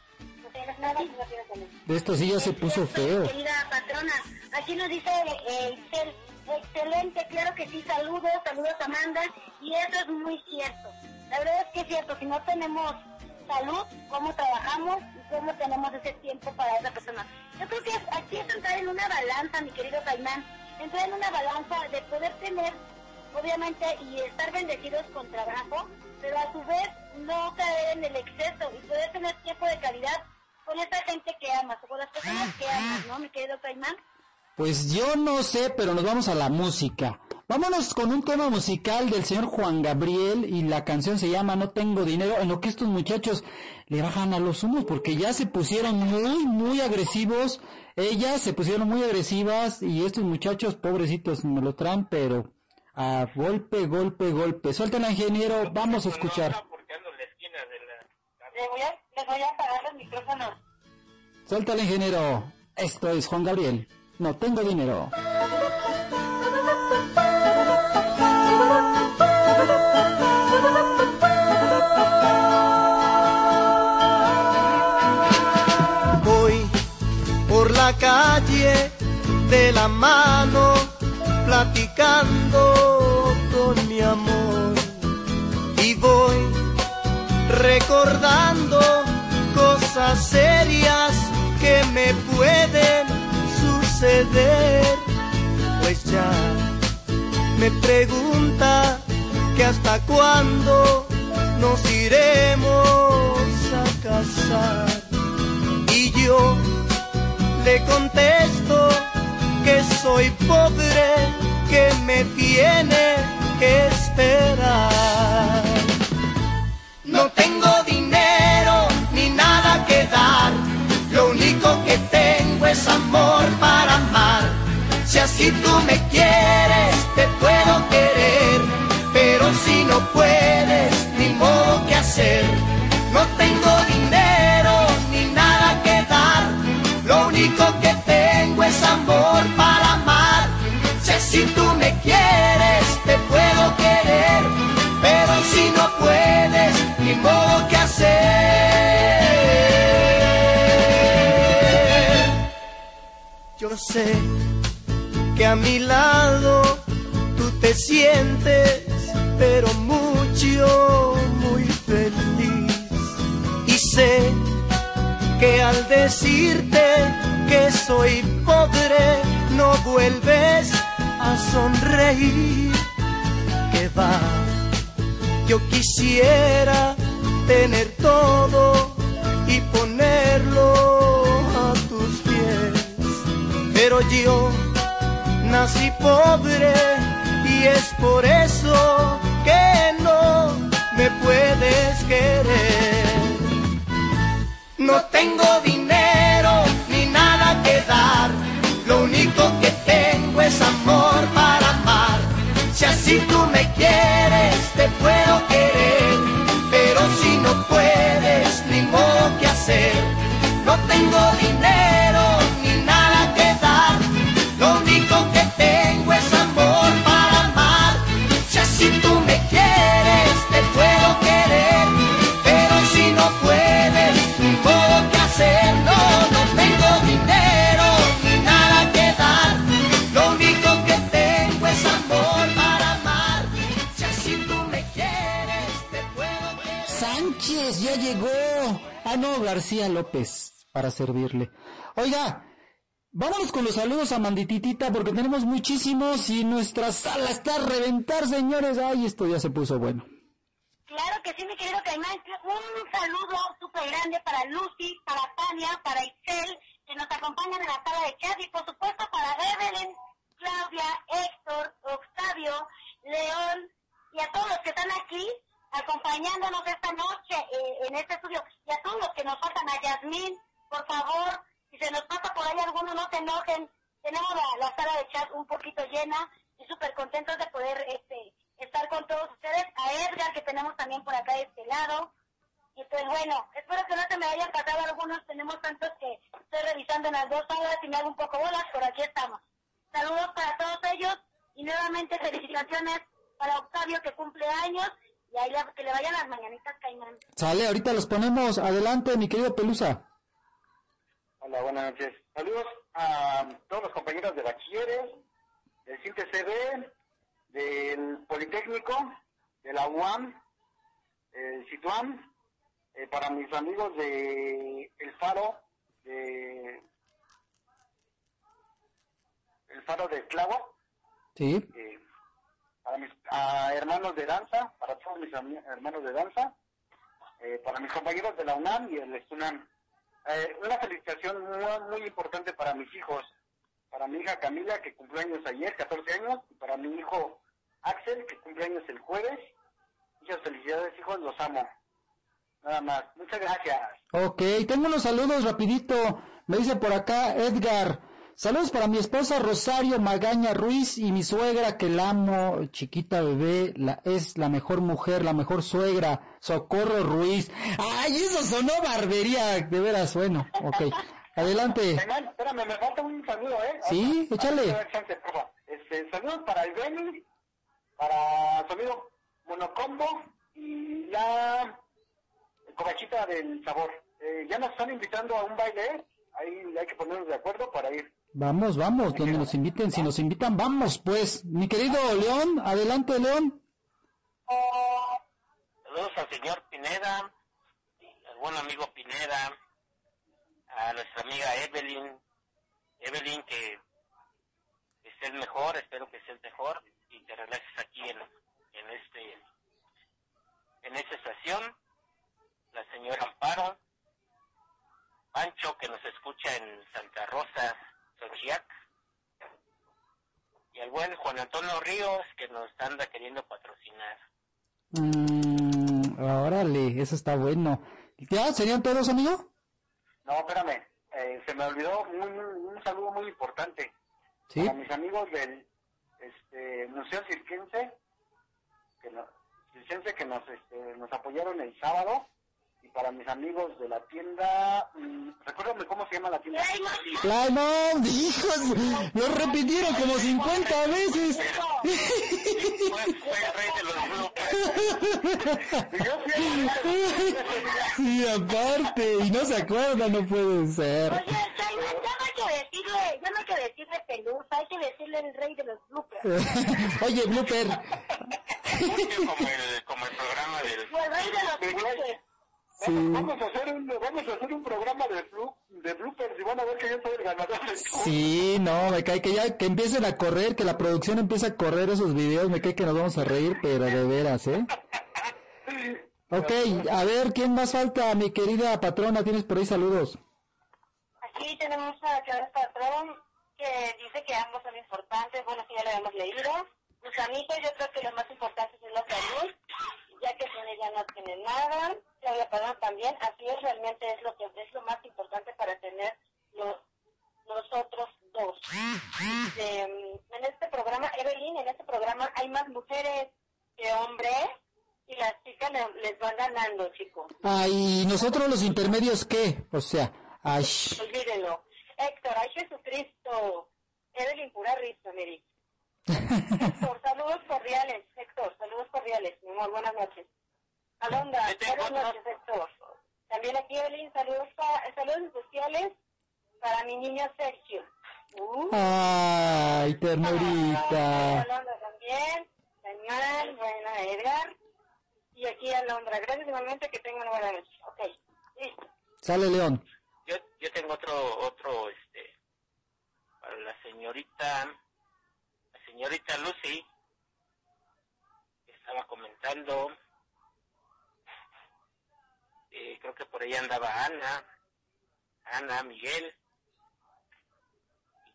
De esto sí ya se puso feo. Querida patrona, aquí nos dice Excel, excelente, claro que sí, saludos, saludos Amanda, y eso es muy cierto. La verdad es que es cierto, si no tenemos salud, cómo trabajamos y cómo tenemos ese tiempo para esa persona. Yo creo que aquí es entrar en una balanza, mi querido Caimán, entrar en una balanza de poder tener, obviamente, y estar bendecidos con trabajo, pero a su vez no caer en el exceso y poder tener tiempo de calidad con esa gente que amas, o con las personas que amas, ¿no, mi querido Caimán? Pues yo no sé, pero nos vamos a la música. Vámonos con un tema musical del señor Juan Gabriel y la canción se llama No tengo dinero, en lo que estos muchachos le bajan a los humos porque ya se pusieron muy, muy agresivos. Ellas se pusieron muy agresivas y estos muchachos pobrecitos me lo traen, pero a golpe, golpe, golpe. Suéltala, ingeniero, vamos a escuchar. Les voy a, apagar los micrófonos. Suéltala, ingeniero. Esto es Juan Gabriel. No tengo dinero. Voy por la calle de la mano, platicando con mi amor. Y voy recordando cosas serias que me pueden suceder. Pues ya me pregunta que hasta cuándo nos iremos a casar. Y yo le contesto que soy pobre, que me tiene que esperar. Si tú me quieres, te puedo querer, pero si no puedes, ni modo que hacer. No tengo dinero ni nada que dar, lo único que tengo es amor para amar. Si así tú me quieres, te puedo querer, pero si no puedes, ni modo que hacer. Yo sé que a mi lado tú te sientes, pero mucho, muy feliz. Y sé que al decirte que soy pobre, no vuelves a sonreír. Que va, yo quisiera tener todo y ponerlo a tus pies. Pero yo nací pobre y es por eso que no me puedes querer. No tengo dinero ni nada que dar, lo único que tengo es amor para amar. Si así tú me quieres, te puedo querer, pero si no puedes, ni modo que hacer. No tengo dinero García López, para servirle. Oiga, vámonos con los saludos a Mandititita porque tenemos muchísimos y nuestra sala está a reventar, señores. Ay, esto ya se puso bueno. Claro que sí, mi querido Caimán. Un saludo súper grande para Lucy, para Tania, para Isel, que nos acompañan en la sala de chat y por supuesto para Evelyn, Claudia, Héctor, Octavio, León y a todos los que están aquí acompañándonos esta noche eh, en este estudio y a todos los que nos faltan, a Yasmín, por favor, si se nos pasa por ahí alguno, no se enojen. Tenemos la, la sala de chat un poquito llena y súper contentos de poder este estar con todos ustedes. A Edgar, que tenemos también por acá de este lado. Y pues bueno, espero que no se me hayan pasado algunos. Tenemos tantos que estoy revisando en las dos salas y me hago un poco bolas, pero aquí estamos. Saludos para todos ellos y nuevamente <laughs> felicitaciones para Octavio que cumple años y ahí la- que le vayan las mañanitas Caimán. Sale, ahorita los ponemos. Adelante, mi querido Pelusa. Hola, buenas noches. Saludos a todos los compañeros de bachilleres, del CINTE-CB, del Politécnico, de la UAM, el CITUAM, eh, para mis amigos de El Faro, de El Faro de Clavo, Sí. eh, para mis a hermanos de danza, mis hermanos de danza, eh, para mis compañeros de la UNAM y el ESTUNAM. Eh, una felicitación muy, muy importante para mis hijos, para mi hija Camila, que cumplió años ayer, 14 años, y para mi hijo Axel, que cumple años el jueves. Muchas felicidades, hijos, los amo. Nada más. Muchas gracias. Ok, tengo unos saludos rapidito. Me dice por acá Edgar. Saludos para mi esposa Rosario Magaña Ruiz y mi suegra que la amo, chiquita bebé, la, es la mejor mujer, la mejor suegra, Socorro Ruiz. Ay, eso sonó barbería, de veras, bueno, ok. Adelante. Espérame, me falta un saludo, ¿eh? Sí, échale. Este, saludos para el Benny, para su amigo Monocombo y la cobachita del sabor. Eh, ya nos están invitando a un baile, ¿eh? Ahí hay que ponernos de acuerdo para ir. Vamos, vamos, donde nos inviten, si nos invitan, vamos pues. Mi querido León, adelante León. Saludos al señor Pineda, al buen amigo Pineda, a nuestra amiga Evelyn, Evelyn que estés mejor, espero que estés mejor y te relajes aquí en, en este en esta estación, la señora Amparo, Pancho que nos escucha en Santa Rosa, Xochiac, y al buen Juan Antonio Ríos que nos anda queriendo patrocinar. Mm, órale, eso está bueno. ¿Ya? ¿Serían todos, amigo? No, espérame, eh, se me olvidó un, un saludo muy importante. Sí. Para mis amigos del este, Museo Cirquense, que, no- Circense que nos, este, nos apoyaron el sábado, y para mis amigos de la tienda, mm, recuérdame cómo se llama la tienda. Claro, hijos, lo repitieron como 50 veces. Fue, fue el rey de los bloopers. Y yo fui a- Sí, aparte, y no se acuerdan, no puede ser. Oye, ya no hay que decirle, ya no hay que decirle pelusa, hay que decirle el rey de los bloopers. <laughs> Oye, Blooper, <laughs> como el, como el programa del... O el rey de los bloopers. Sí. Vamos a hacer un, vamos a hacer un programa de, de bloopers y van a ver que yo soy el ganador del sí, no, me cae que ya que empiecen a correr, que la producción empiece a correr esos videos, me cae que nos vamos a reír, pero de veras, ¿eh? <laughs> Ok, a ver, ¿quién más falta? Mi querida patrona, tienes por ahí saludos. Aquí tenemos a Chávez Patrón que dice que ambos son importantes. Bueno, sí, ya lo hemos leído. Sus amigos, yo creo que lo más importante es la salud, ya que sin ella no tiene nada. Claudia Padrón también. Así es, realmente es lo que es lo más importante para tener los, los otros dos. Este, en este programa, Evelyn, en este programa hay más mujeres que hombres y las chicas le- les van ganando, chicos. Ay, ¿y nosotros los intermedios qué? O sea, ay, Olvídenlo. Héctor, ay Jesucristo. Evelyn, pura risa, me dice. <laughs> Héctor, saludos cordiales. Héctor, saludos cordiales. Mi amor, buenas noches. Alondra, buenas noches, Héctor. También aquí, Evelyn, saludos, pa- saludos especiales para mi niño Sergio. Uh. ay, ternurita. Alondra también. Caimán, bueno, Edgar. y aquí a Londra. Gracias igualmente, que tengan una buena noche. Ok, listo. Sale León. Yo, yo tengo otro, otro, este, para la señorita, la señorita Lucy, estaba comentando, eh, creo que por ahí andaba Ana, Ana, Miguel,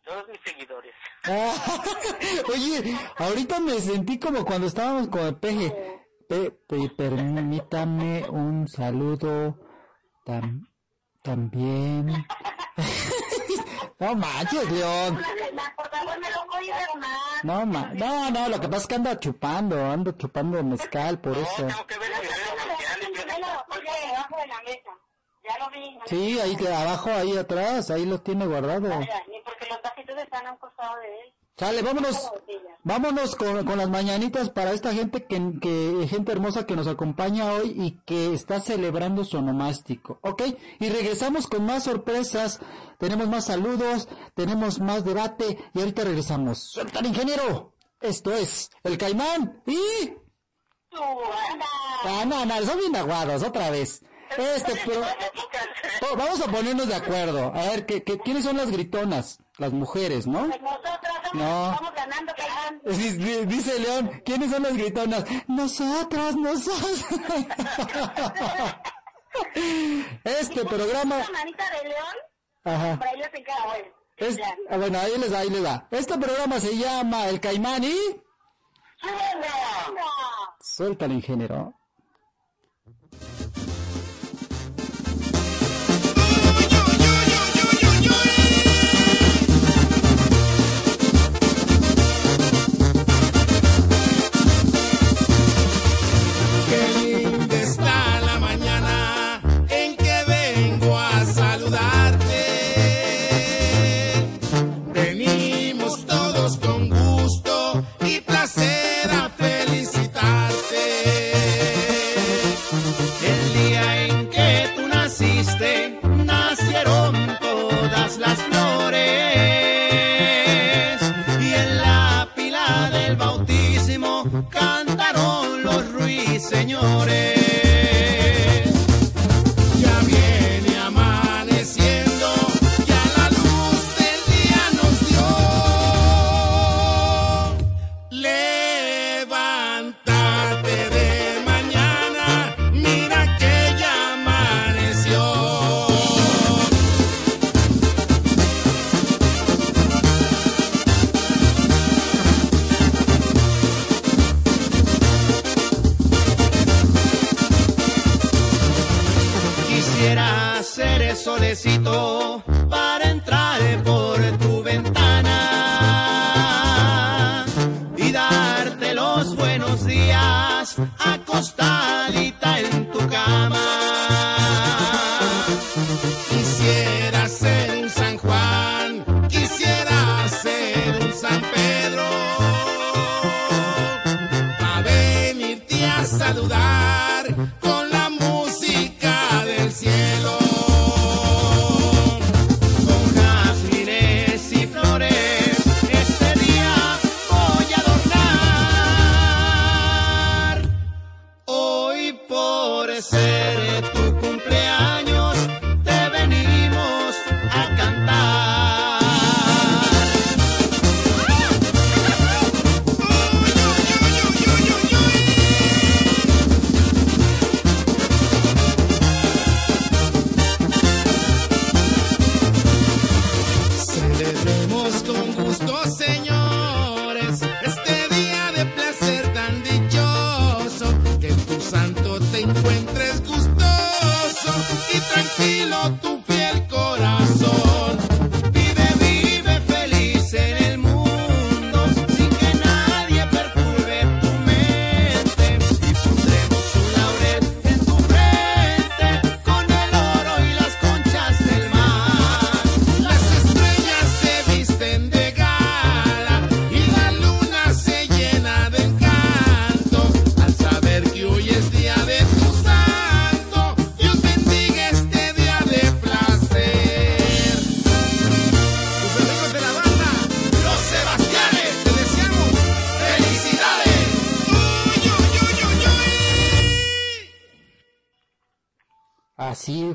todos mis seguidores. <laughs> Oye, ahorita me sentí como cuando estábamos con el peje. Pe- pe- permítame un saludo tam- también. <laughs> no manches, León. Por favor, me lo voy a más. No, ma no, no, lo que pasa es que ando chupando, ando chupando mezcal, por No, eso. tengo que ver en mis redes sociales. yo Ya lo puse debajo de la mesa. Ya lo vi. Sí, ahí que abajo, ahí atrás, ahí lo tiene guardado. Ni porque los vasitos están a un costado de él. Sale, vámonos, vámonos con, con las mañanitas para esta gente que, que, gente hermosa que nos acompaña hoy y que está celebrando su onomástico, ¿ok? Y regresamos con más sorpresas, tenemos más saludos, tenemos más debate y ahorita regresamos. ¡Suelta al ingeniero! Esto es El Caimán y... Tu anda. Ah, no, no, son bien aguados, otra vez. Este, pero... Oh, vamos a ponernos de acuerdo. A ver, ¿qué, qué, quiénes son las gritonas? Las mujeres, ¿no? Pues nosotros somos, No. vamos ganando, Caimán. Dice <laughs> dice León, ¿quiénes son las gritonas? Nosotras, nosotras. <laughs> Este programa, Esta manita de león, ajá, bueno. es, Ya. ah, bueno, ahí les da, ahí les da. Este programa se llama El Caimán y suelta el ingeniero.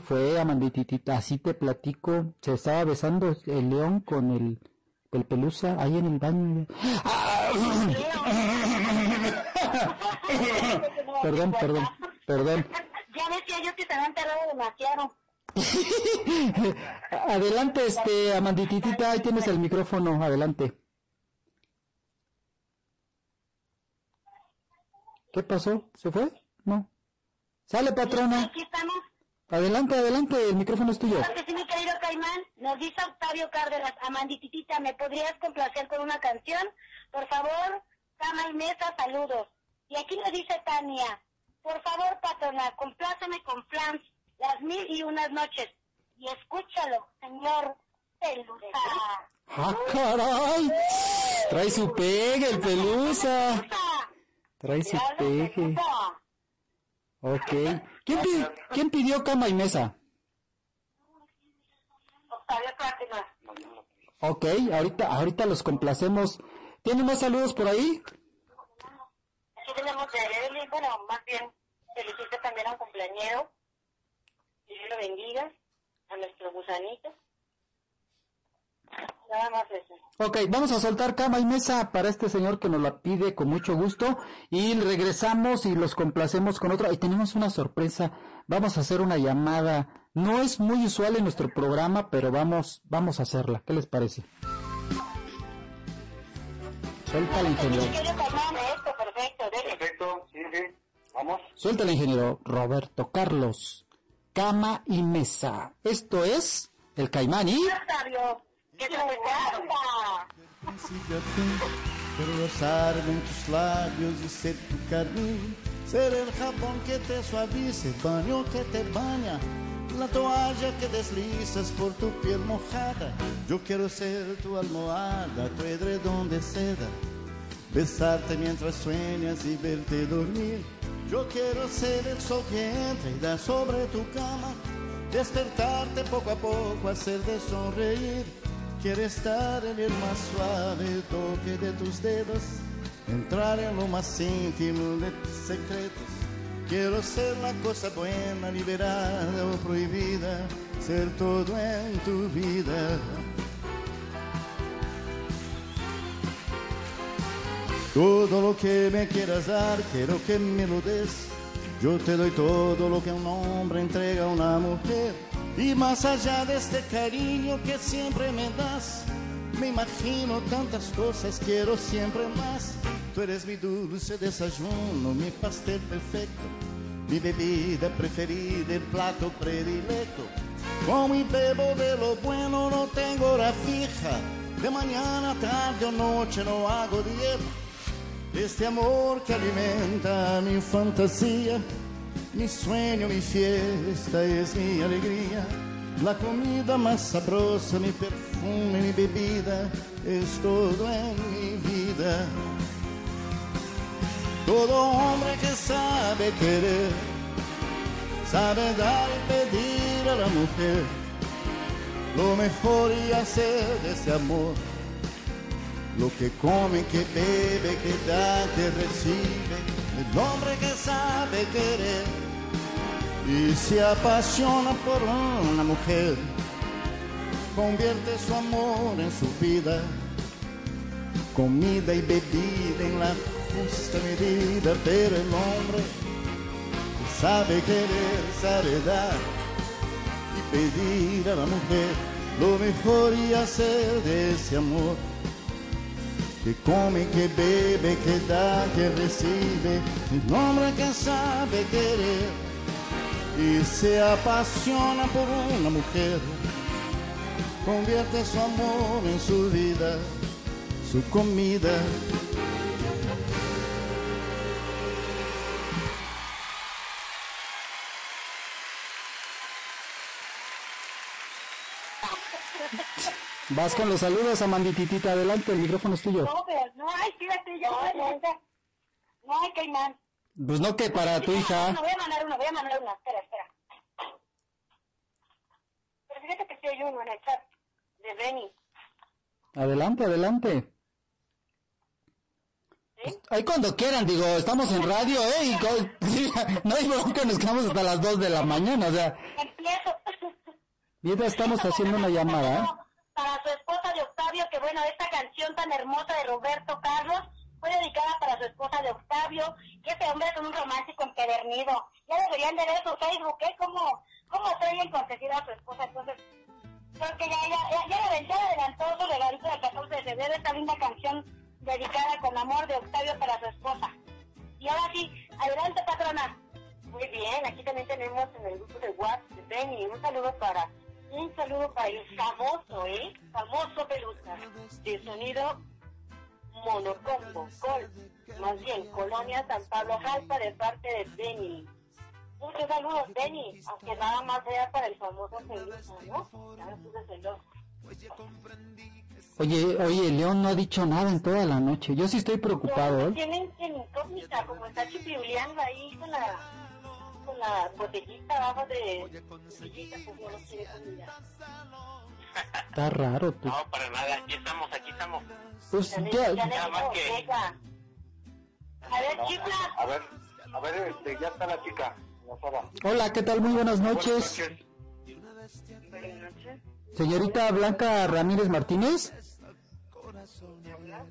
Fue, Amandititita, así te platico. Se estaba besando el león con el, el pelusa ahí en el baño. <laughs> perdón, perdón, perdón. Ya decía yo que se habían tardado demasiado. <laughs> adelante, este, Amandititita, ahí tienes el micrófono, adelante. ¿Qué pasó? ¿Se fue? No. Sale, patrona. Aquí estamos. Adelante, adelante, el micrófono es tuyo. Claro que sí, mi querido Caimán. Nos dice Octavio Cárdenas, Amandititita, ¿me podrías complacer con una canción? Por favor, cama y mesa, saludos. Y aquí nos dice Tania, por favor, patrona, compláceme con Flans, las mil y unas noches. Y escúchalo, señor Pelusa. ¡Ah, caray! Trae su pegue, el pelusa. Trae su pegue. Ok. ¿Quién, pi- quién pidió cama y mesa? Octavio Cárdenas. Ok, ahorita, ahorita los complacemos. ¿Tiene más saludos por ahí? Aquí tenemos de Evelyn, bueno, más bien felicito también a un cumpleañero. Y Dios lo bendiga a nuestro gusanito. Nada más eso. Ok, vamos a soltar cama y mesa para este señor que nos la pide con mucho gusto y regresamos y los complacemos con otra. Y tenemos una sorpresa, vamos a hacer una llamada. No es muy usual en nuestro programa, pero vamos, vamos a hacerla. ¿Qué les parece? Suéltala, ingeniero. Perfecto. Perfecto, sí, sí. Vamos. Suéltala, ingeniero Roberto Carlos. Cama y mesa. Esto es el Caimán y... Quero rozar-me en tus labios y ser tu carmín. Ser el jabón que te suavice, baño que te baña. La toalla que deslizas por tu piel mojada. Yo quiero ser tu almohada, tu edredón de seda. Besarte mientras sueñas y verte dormir. Yo quiero ser el sol que entra y da sobre tu cama. Despertarte poco a poco, hacerte sonreír. Quiero estar en el más suave toque de tus dedos. Entrar en lo más íntimo de tus secretos. Quiero ser la cosa buena, liberada o prohibida. Ser todo en tu vida. Todo lo que me quieras dar, quiero que me lo des. Yo te doy todo lo que un hombre entrega a una mujer. Y más allá de este cariño que siempre me das, me imagino tantas cosas, quiero siempre más. Tú eres mi dulce desayuno, mi pastel perfecto, mi bebida preferida, el plato predilecto. Como y bebo de lo bueno, no tengo hora fija. De mañana, tarde o noche no hago dieta. Este amor que alimenta mi fantasía, mi sueño, mi fiesta es mi alegría. La comida más sabrosa, mi perfume, mi bebida, es todo en mi vida. Todo hombre que sabe querer, sabe dar y pedir a la mujer lo mejor y hacer de ese amor lo que come, que bebe, que da, que recibe, el hombre que sabe querer y se apasiona por una mujer, convierte su amor en su vida, comida y bebida en la justa medida, pero el hombre que sabe querer, sabe dar. Y pedir a la mujer lo mejor y hacer de ese amor. Que come, que bebe, que da, que recibe, el hombre que sabe querer y se apasiona por una mujer, convierte su amor en su vida, su comida. Vas con los saludos, Amandititita. Adelante, el micrófono es tuyo. No, pero no hay, fíjate, ya no, no, no hay Caimán. Pues no que para tu No, hija. voy a mandar uno, voy a mandar una, espera, espera. Pero fíjate que sí hay uno en el chat de Benny. Adelante, adelante. ¿sí? Ahí cuando quieran, digo, estamos en radio, ¿eh? Y <laughs> no hay bronca, nos quedamos hasta las 2 de la mañana, o sea, Empiezo. mientras estamos haciendo una llamada, ¿eh? Para su esposa de Octavio, que bueno, esta canción tan hermosa de Roberto Carlos fue dedicada para su esposa de Octavio, que ese hombre es un romántico empedernido. Ya deberían de ver su Facebook, ¿eh? Cómo, cómo soy bien concedida a su esposa. Entonces, creo que ya, ya, ya, ya, adelantó su regalito del 14 de febrero esta linda canción dedicada con amor de Octavio para su esposa. Y ahora sí, adelante, patrona. Muy bien, aquí también tenemos en el grupo de WhatsApp de Benny. Un saludo para un saludo para el famoso, ¿eh? Famoso pelusa de sonido monocombo, col, más bien Colonia San Pablo Jalpa de parte de Benny. Muchos saludos, Benny, aunque nada más sea para el famoso pelusa, ¿no? Ya me celoso. Oye, oye, León no ha dicho nada en toda la noche. Yo sí estoy preocupado, ¿eh? Tienen en incógnita, como está chipiuleando ahí con la, con la botellita abajo de botellita, pues no quiere comida. Está raro, tú. No, para nada, aquí estamos, aquí estamos. Pues Ya ya, ya Nada más que- venga. A ver, No, chifla. a ver, a ver, este, ya está la chica, hola, ¿qué tal? Muy buenas noches. Buenas noches. Señorita Blanca Ramírez Martínez.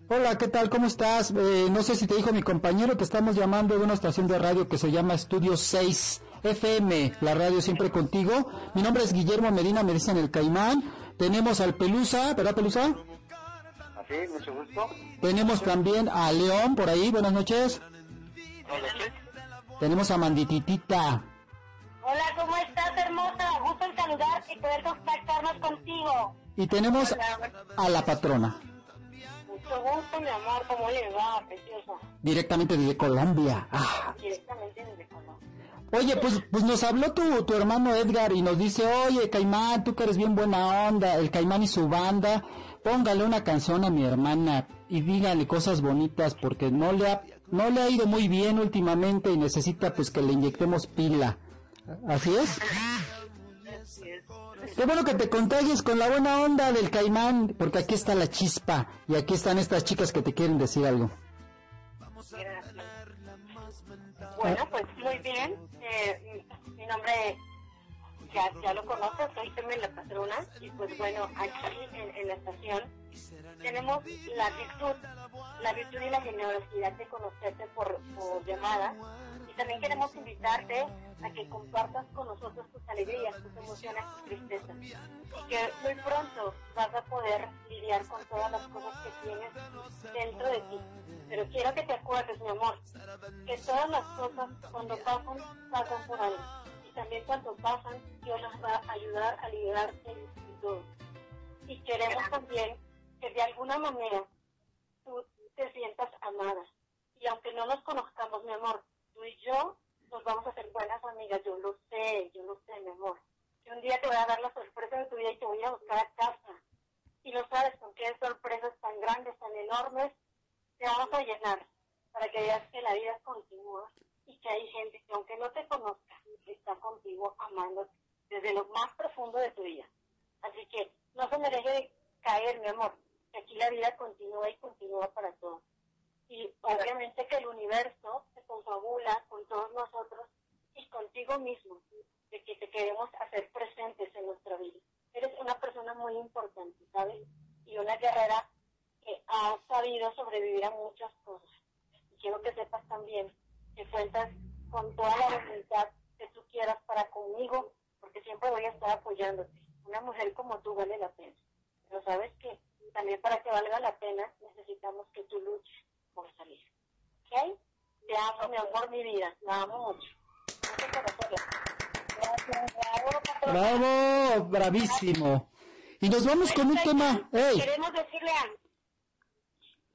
Hola, ¿qué tal? ¿Cómo estás? Eh, no sé si te dijo mi compañero, te estamos llamando de una estación de radio que se llama Estudio 6 FM, la radio siempre contigo. Mi nombre es Guillermo Medina, me dicen el Caimán. Tenemos al Pelusa, ¿verdad Pelusa? Así, mucho gusto. Tenemos también a León por ahí, buenas noches. Tenemos a Mandititita. Hola, ¿cómo estás, hermosa? Gusto en saludarte y poder contactarnos contigo. Y tenemos a la patrona, Mucho gusto, mi amor. ¿Cómo le va, preciosa? directamente desde Colombia. Ah, Directamente desde Colombia. Oye, pues, pues nos habló tu, tu hermano Edgar y nos dice, oye, Caimán, tú que eres bien buena onda, el Caimán y su banda, póngale una canción a mi hermana y dígale cosas bonitas porque no le ha, no le ha ido muy bien últimamente y necesita pues que le inyectemos pila. ¿Así es? Qué bueno que te contagies con la buena onda del Caimán, porque aquí está la chispa y aquí están estas chicas que te quieren decir algo. Gracias. Bueno, pues muy bien. Mi- nombre ya, ya lo conoces, soy Carmen la patrona. Y pues bueno, aquí en, en la estación tenemos la virtud, la virtud y la generosidad de conocerte por, por llamada. Y también queremos invitarte a que compartas con nosotros tus alegrías, tus emociones, tus tristezas. Y que muy pronto vas a poder lidiar con todas las cosas que tienes dentro de ti. Pero quiero que te acuerdes, mi amor, que todas las cosas cuando pasan, pasan por algo. Y también cuando pasan, Dios nos va a ayudar a liberarte de todo. Y queremos también que de alguna manera tú te sientas amada. Y aunque no nos conozcamos, mi amor, tú y yo nos vamos a hacer buenas amigas. Yo lo sé, yo lo sé, mi amor. Que un día te voy a dar la sorpresa de tu vida y te voy a buscar a casa. Y no sabes con qué sorpresas tan grandes, tan enormes, te vamos a llenar para que veas que la vida continúa y que hay gente que aunque no te conozca, está contigo amándote desde lo más profundo de tu vida. Así que no se me deje de caer, mi amor, que aquí la vida continúa y continúa para todos. Y obviamente que el universo se confabula con todos nosotros y contigo mismo, de que te queremos hacer presentes en nuestra vida. Eres una persona muy importante, ¿sabes? Y una guerrera que ha sabido sobrevivir a muchas cosas. Y quiero que sepas también que cuentas con toda la voluntad que tú quieras para conmigo, porque siempre voy a estar apoyándote. Una mujer como tú vale la pena. Pero sabes que también para que valga la pena necesitamos que tú luches por salir. ¿Ok? Te amo, mi amor, mi vida. La amo mucho. Gracias. Bravo. ¡Bravo! ¡Bravísimo! Y nos vamos con un tema. Queremos decirle a...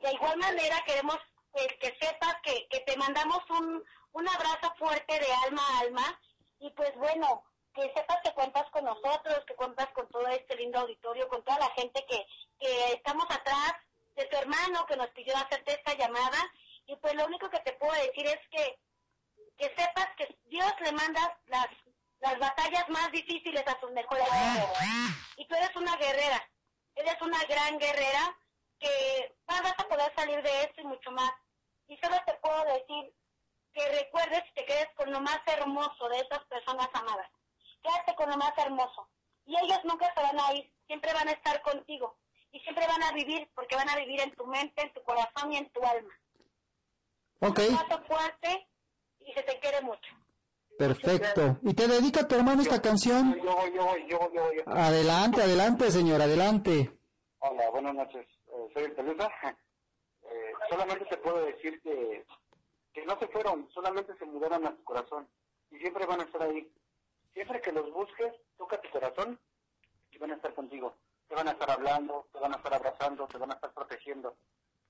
De igual manera queremos pues, que sepas que, que te mandamos un, un abrazo fuerte de alma a alma y pues bueno, que sepas que cuentas con nosotros, que cuentas con todo este lindo auditorio, con toda la gente que, que estamos atrás de tu hermano que nos pidió hacerte esta llamada y pues lo único que te puedo decir es que que sepas que Dios le manda las, las batallas más difíciles a sus mejores guerreros. Y tú eres una guerrera, eres una gran guerrera que vas a poder salir de esto y mucho más. Y solo te puedo decir que recuerdes y te quedes con lo más hermoso de esas personas amadas. Quédate con lo más hermoso. Y ellos nunca se van a ir, siempre van a estar contigo. Y siempre van a vivir, porque van a vivir en tu mente, en tu corazón y en tu alma. Ok, Un abrazo fuerte y se te quiere mucho. perfecto. ¿Y te dedica tu hermano esta canción? Yo yo yo yo. Adelante, adelante, señor, adelante. Hola, buenas noches. Soy el. <laughs> Eh, solamente te puedo decir que, que no se fueron, solamente se mudaron a tu corazón. Y siempre van a estar ahí. Siempre que los busques, toca tu corazón y van a estar contigo. Te van a estar hablando, te van a estar abrazando, te van a estar protegiendo.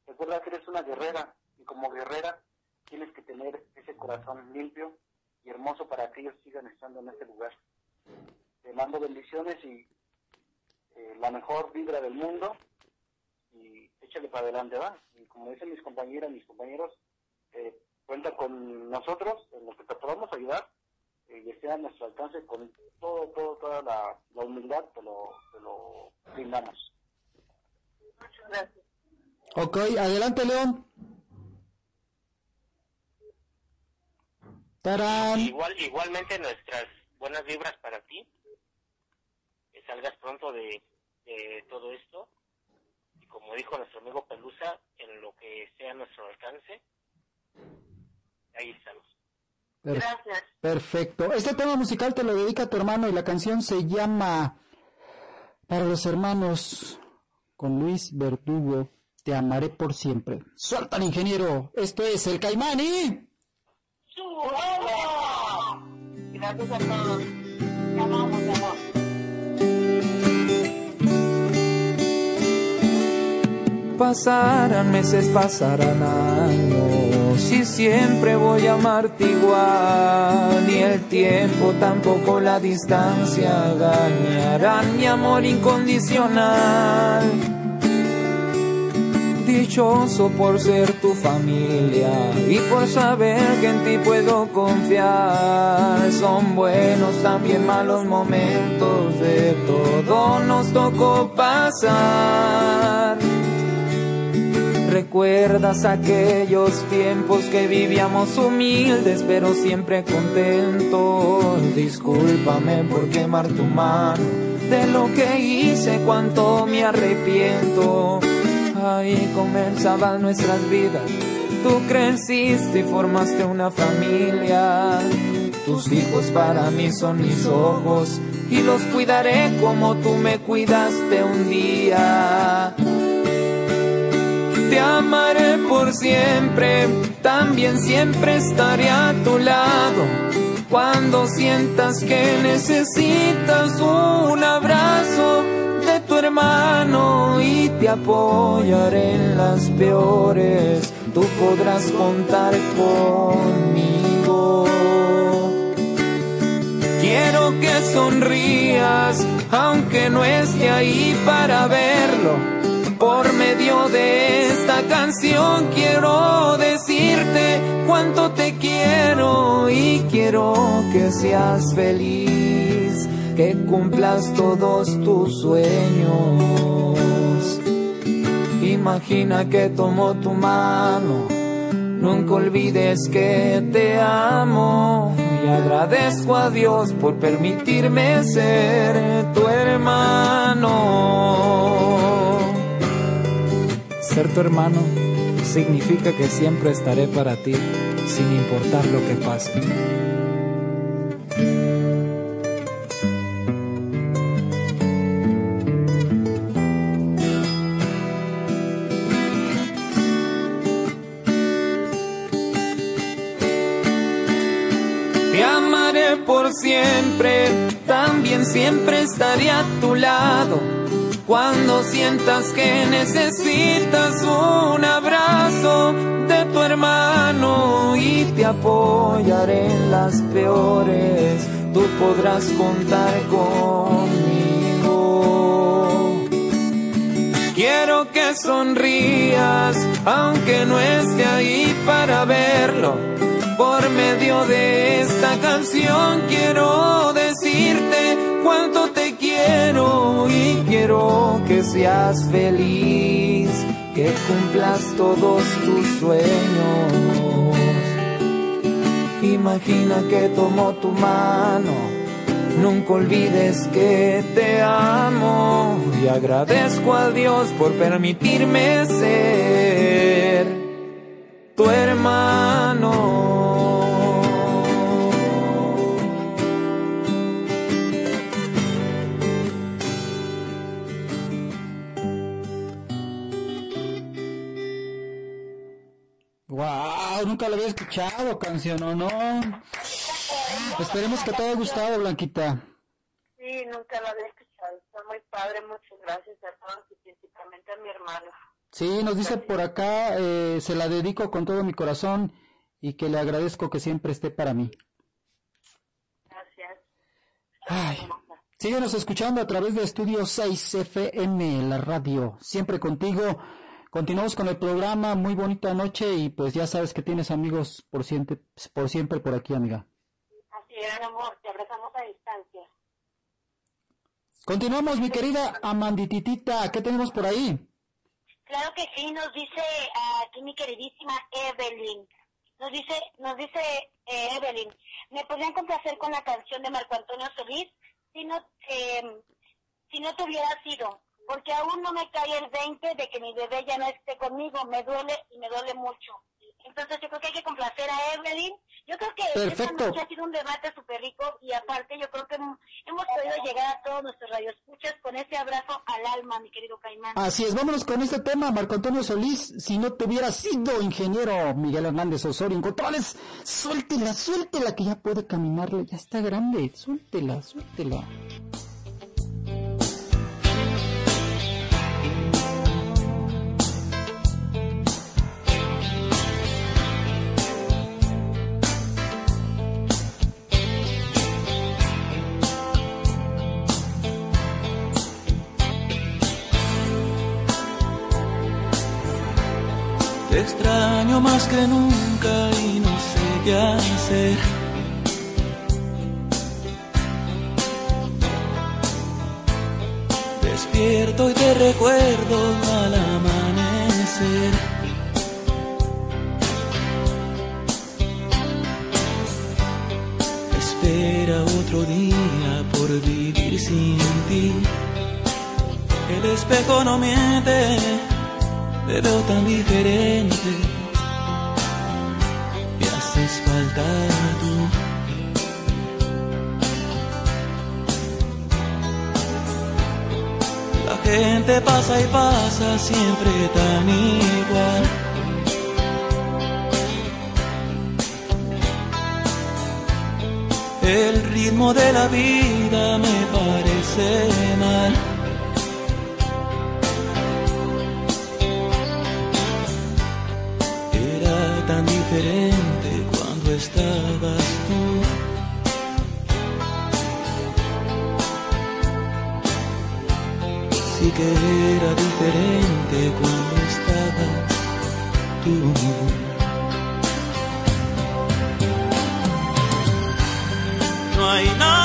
Recuerda que eres una guerrera y como guerrera tienes que tener ese corazón limpio y hermoso para que ellos sigan estando en ese lugar. Te mando bendiciones y eh, la mejor vibra del mundo y échale para adelante, va. Y como dicen mis compañeras, mis compañeros, eh, cuenta con nosotros en lo que te podamos ayudar eh, y esté a nuestro alcance con todo, todo, toda la, la humildad te lo, te lo brindamos. Muchas gracias. Ok, adelante, León. Tarán. Igual, igualmente nuestras buenas vibras para ti. Que salgas pronto de, de todo esto. Como dijo nuestro amigo Pelusa, en lo que sea nuestro alcance, ahí estamos. Per- Gracias. Perfecto. Este tema musical te lo dedica tu hermano y la canción se llama Para los hermanos con Luis Verdugo. Te amaré por siempre. Suelta ingeniero. Esto es el Caimán y... ¡Su hola! Gracias a todos. Te amamos, te Pasarán meses, pasarán años y siempre voy a amarte igual. Ni el tiempo, tampoco la distancia dañarán mi amor incondicional. Dichoso por ser tu familia y por saber que en ti puedo confiar. Son buenos también malos momentos, de todo nos tocó pasar. ¿Recuerdas aquellos tiempos que vivíamos humildes pero siempre contentos? Discúlpame por quemar tu mano de lo que hice, cuánto me arrepiento. Ahí comenzaban nuestras vidas. Tú creciste y formaste una familia. Tus hijos para mí son mis ojos y los cuidaré como tú me cuidaste un día. Te amaré por siempre, también siempre estaré a tu lado. Cuando sientas que necesitas un abrazo de tu hermano y te apoyaré en las peores, tú podrás contar conmigo. Quiero que sonrías, aunque no esté ahí para verlo. Por medio de esta canción quiero decirte cuánto te quiero y quiero que seas feliz, que cumplas todos tus sueños. Imagina que tomo tu mano, nunca olvides que te amo y agradezco a Dios por permitirme ser tu hermano. Ser tu hermano significa que siempre estaré para ti, sin importar lo que pase. Te amaré por siempre, también siempre estaré a tu lado. Cuando sientas que necesitas un abrazo de tu hermano y te apoyaré en las peores, tú podrás contar conmigo. Quiero que sonrías, aunque no esté ahí para verlo. Por medio de esta canción quiero decirte cuánto te quiero y quiero que seas feliz, que cumplas todos tus sueños. Imagina que tomo tu mano, nunca olvides que te amo y agradezco a Dios por permitirme ser escuchado, canción, ¿o no? Esperemos que te haya gustado, Blanquita. Sí, nunca la había escuchado. Está muy padre. Muchas gracias a todos y principalmente a mi hermano. Sí, nos dice por acá, eh, se la dedico con todo mi corazón y que le agradezco que siempre esté para mí. Gracias. Ay. Síguenos escuchando a través de Estudio 6 FM, la radio, siempre contigo. Continuamos con el programa, muy bonita noche y pues ya sabes que tienes amigos por siempre, por siempre por aquí, amiga. Así es, amor. Te abrazamos a distancia. Continuamos, mi querida Amandititita, ¿qué tenemos por ahí? Claro que sí, nos dice aquí mi queridísima Evelyn. Nos dice, nos dice eh, Evelyn, ¿me podrían complacer con la canción de Marco Antonio Solís? Si no, eh, si no te hubiera sido, porque aún no me cae el 20 de que mi bebé ya no esté conmigo, me duele y me duele mucho. Entonces yo creo que hay que complacer a Evelyn. Yo creo que esta noche ha sido un debate súper rico y aparte yo creo que hemos podido llegar a todos nuestros radioescuchas con ese abrazo al alma, mi querido Caimán. Así es, vámonos con este tema, Marco Antonio Solís, si no te hubiera sido ingeniero Miguel Hernández Osorio controles, suéltela, suéltela que ya puede caminarle, ya está grande, suéltela, suéltela. Extraño más que nunca y no sé qué hacer. Despierto y te recuerdo al amanecer. Espera otro día por vivir sin ti. El espejo no miente te veo tan diferente. Me haces falta tú. La gente pasa y pasa siempre tan igual. El ritmo de la vida me parece mal. Tan diferente cuando estabas tú. Sí que era diferente cuando estabas tú. No hay nada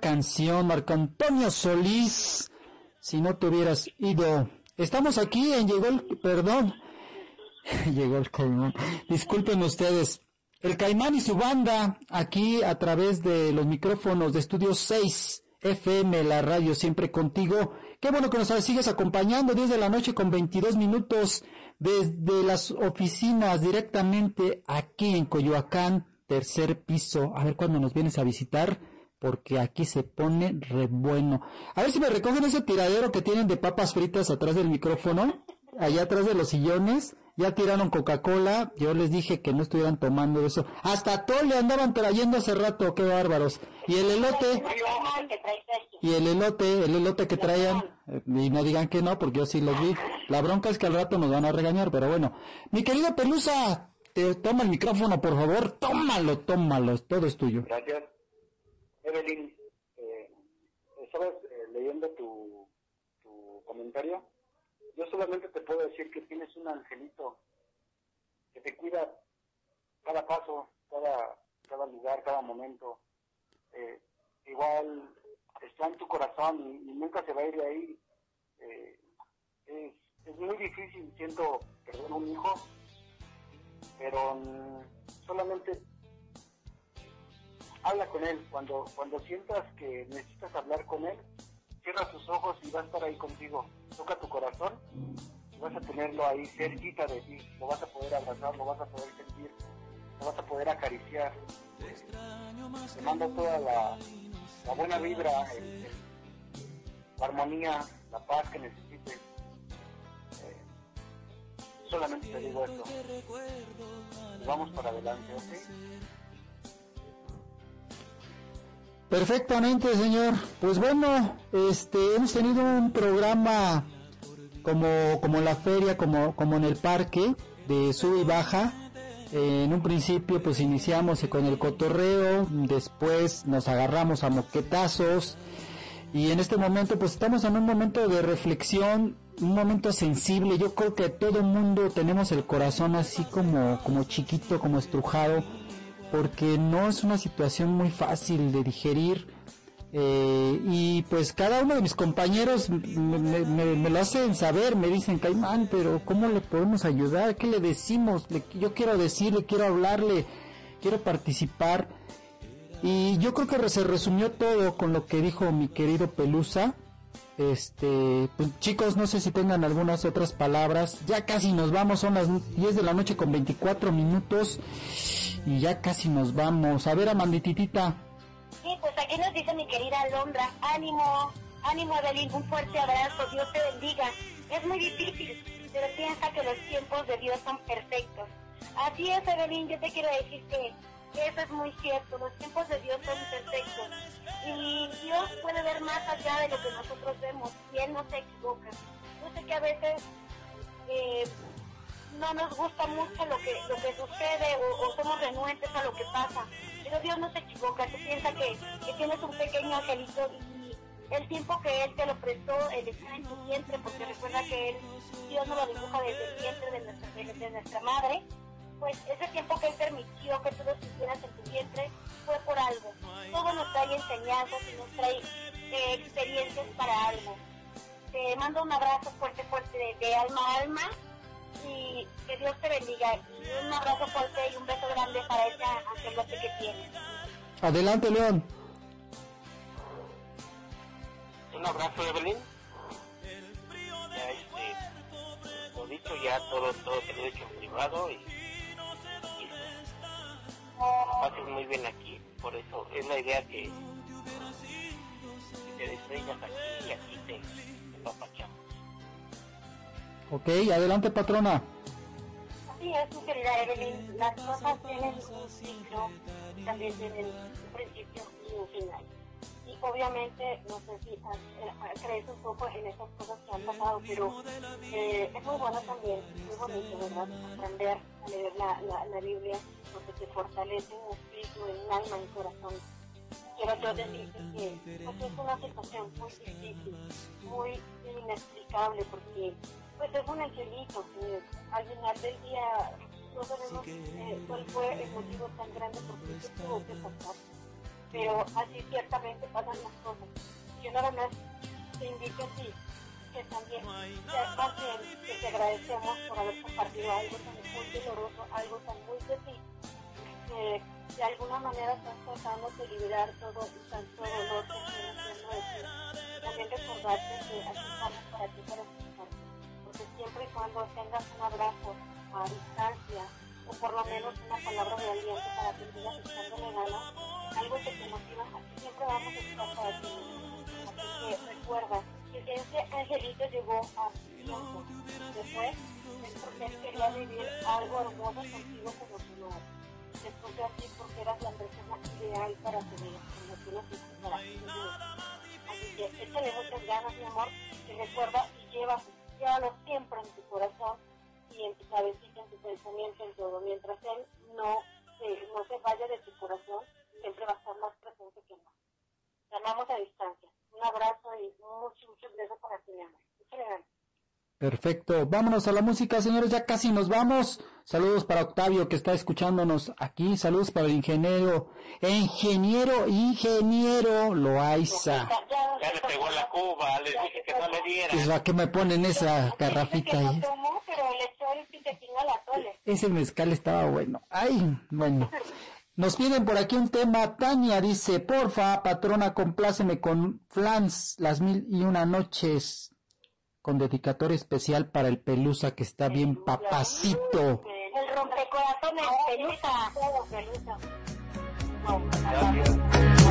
canción, Marco Antonio Solís. Si no te hubieras ido. Estamos aquí en Llegó el... Perdón. <laughs> Llegó el caimán. Disculpen ustedes. El caimán y su banda aquí a través de los micrófonos de Estudio 6 FM, la radio siempre contigo. Qué bueno que nos sigues acompañando 10 de la noche con 22 minutos desde las oficinas directamente aquí en Coyoacán, tercer piso. A ver cuándo nos vienes a visitar porque aquí se pone re bueno. A ver si me recogen ese tiradero que tienen de papas fritas atrás del micrófono, allá atrás de los sillones. Ya tiraron Coca-Cola, yo les dije que no estuvieran tomando eso. Hasta todo le andaban trayendo hace rato, qué bárbaros. Y el elote, y el elote, el elote que traían, eh, y no digan que no, porque yo sí los vi. La bronca es que al rato nos van a regañar, pero bueno. Mi querido Pelusa, te toma el micrófono, por favor, tómalo, tómalo, todo es tuyo. Gracias. Evelyn, eh, ¿sabes? Eh, leyendo tu, comentario, yo solamente te puedo decir que tienes un angelito que te cuida cada paso, cada, cada lugar, cada momento. Eh, igual está en tu corazón y, nunca se va a ir de ahí. Eh, es, es muy difícil, siento, perder un hijo, pero mm, solamente habla con él. Cuando, cuando sientas que necesitas hablar con él, cierra tus ojos y va a estar ahí contigo. Toca tu corazón y vas a tenerlo ahí cerquita de ti. Lo vas a poder abrazar, lo vas a poder sentir, lo vas a poder acariciar. Te mando toda la, buena vibra, la armonía, la paz que necesites. Eh, solamente te digo esto. Vamos para adelante, ¿ok? Perfectamente, señor. Pues bueno, este, hemos tenido un programa como, como en la feria, como, como en el parque, de sub y baja. En un principio pues iniciamos con el cotorreo, después nos agarramos a moquetazos y en este momento pues estamos en un momento de reflexión, un momento sensible. Yo creo que todo el mundo tenemos el corazón así como, como chiquito, como estrujado porque no es una situación muy fácil de digerir. eh, y pues cada uno de mis compañeros me, lo hacen saber, me dicen, Caimán, pero ¿cómo le podemos ayudar? ¿Qué le decimos? Yo quiero decirle, quiero hablarle, quiero participar. Y yo creo que se resumió todo con lo que dijo mi querido Pelusa. Este, pues, chicos, no sé si tengan algunas otras palabras. Ya casi nos vamos, son las 10 de la noche con 24 minutos y ya casi nos vamos. A ver, Amandititita. Sí, pues aquí nos dice mi querida Alondra, ánimo, ánimo Evelyn, un fuerte abrazo, Dios te bendiga. Es muy difícil, pero piensa que los tiempos de Dios son perfectos. Así es Evelyn, yo te quiero decir que, eso es muy cierto, los tiempos de Dios son perfectos. Y Dios puede ver más allá de lo que nosotros vemos, y Él no se equivoca. Yo sé que a veces eh, no nos gusta mucho lo que lo que sucede o, somos renuentes a lo que pasa pero Dios no se equivoca, tú piensas que, que tienes un pequeño angelito y el tiempo que Él te lo prestó, el estar en tu vientre, porque recuerda que él, Dios nos lo dibuja desde el vientre de nuestra, de, nuestra madre, pues ese tiempo que Él permitió que tú lo estuvieras en tu vientre fue por algo. Todo nos trae enseñanzas y nos trae eh, experiencias para algo. Te mando un abrazo fuerte, fuerte de, de alma a alma y que Dios te bendiga. Y un abrazo fuerte y un beso grande para ese angelote que tienes. Adelante, León. Un abrazo, Evelyn. Ya este, lo dicho, ya todo, todo te lo he dicho en privado y, y pases muy bien aquí. Por eso es la idea que, que te destrellas aquí y aquí te. Ok, adelante, patrona. Así es, mi querida Evelyn. Las cosas tienen un ciclo, también tienen un principio y un final. Y obviamente, no sé si eh, crees un poco en esas cosas que han pasado, pero eh, es muy bueno también, muy bonito, ¿verdad? Aprender a leer la, la, Biblia, porque te fortalece en un espíritu, en un alma, en corazón. Quiero yo decirte que pues, es una situación muy difícil, muy inexplicable, porque pues es un angelito que al final del día no sabemos eh, cuál fue el motivo tan grande por qué se tuvo que pasar. Pero así ciertamente pasan las cosas. Yo nada más te invito a ti que también paciente, que te agradecemos por haber compartido algo tan muy doloroso, algo tan muy de ti, que de alguna manera estás tratando de liberar todo tanto dolor que tienes dentro de ti. También recordarte que aquí estamos para ti, para escucharte porque siempre y cuando tengas un abrazo a distancia o por lo menos una palabra de aliento para que sigas echándole ganas, algo que te motiva, siempre vamos a estar para ti. Así que recuerda que ese angelito llegó a tiempo. Después es porque él quería vivir algo hermoso contigo como tu madre. Después de así porque eras la persona ideal para tu vida, como tú necesitas para tu vida. Así que échale muchas ganas, mi amor, y recuerda y lleva, llévalo siempre en tu corazón y en tu cabecita, en tu pensamiento, en todo. Mientras él no se, no se vaya de tu corazón, siempre va a estar más presente que no. Te a distancia. Un abrazo y muchos, muchos besos para ti, mi amor. Échale ganas. Perfecto, vámonos a la música, señores, ya casi nos vamos. Saludos para Octavio que está escuchándonos aquí, saludos para el ingeniero, ingeniero, ingeniero Loaiza. Ya le pegó la cuba, les dije que no le diera. Pues a qué me ponen esa garrafita que ahí. le la. Ese mezcal estaba bueno. Ay, bueno. Nos piden por aquí un tema. Tania dice, porfa, patrona, compláceme con Flans, las mil y una noches, con dedicatoria especial para el Pelusa que está bien papacito. El rompecorazones, pelusa. Pelusa.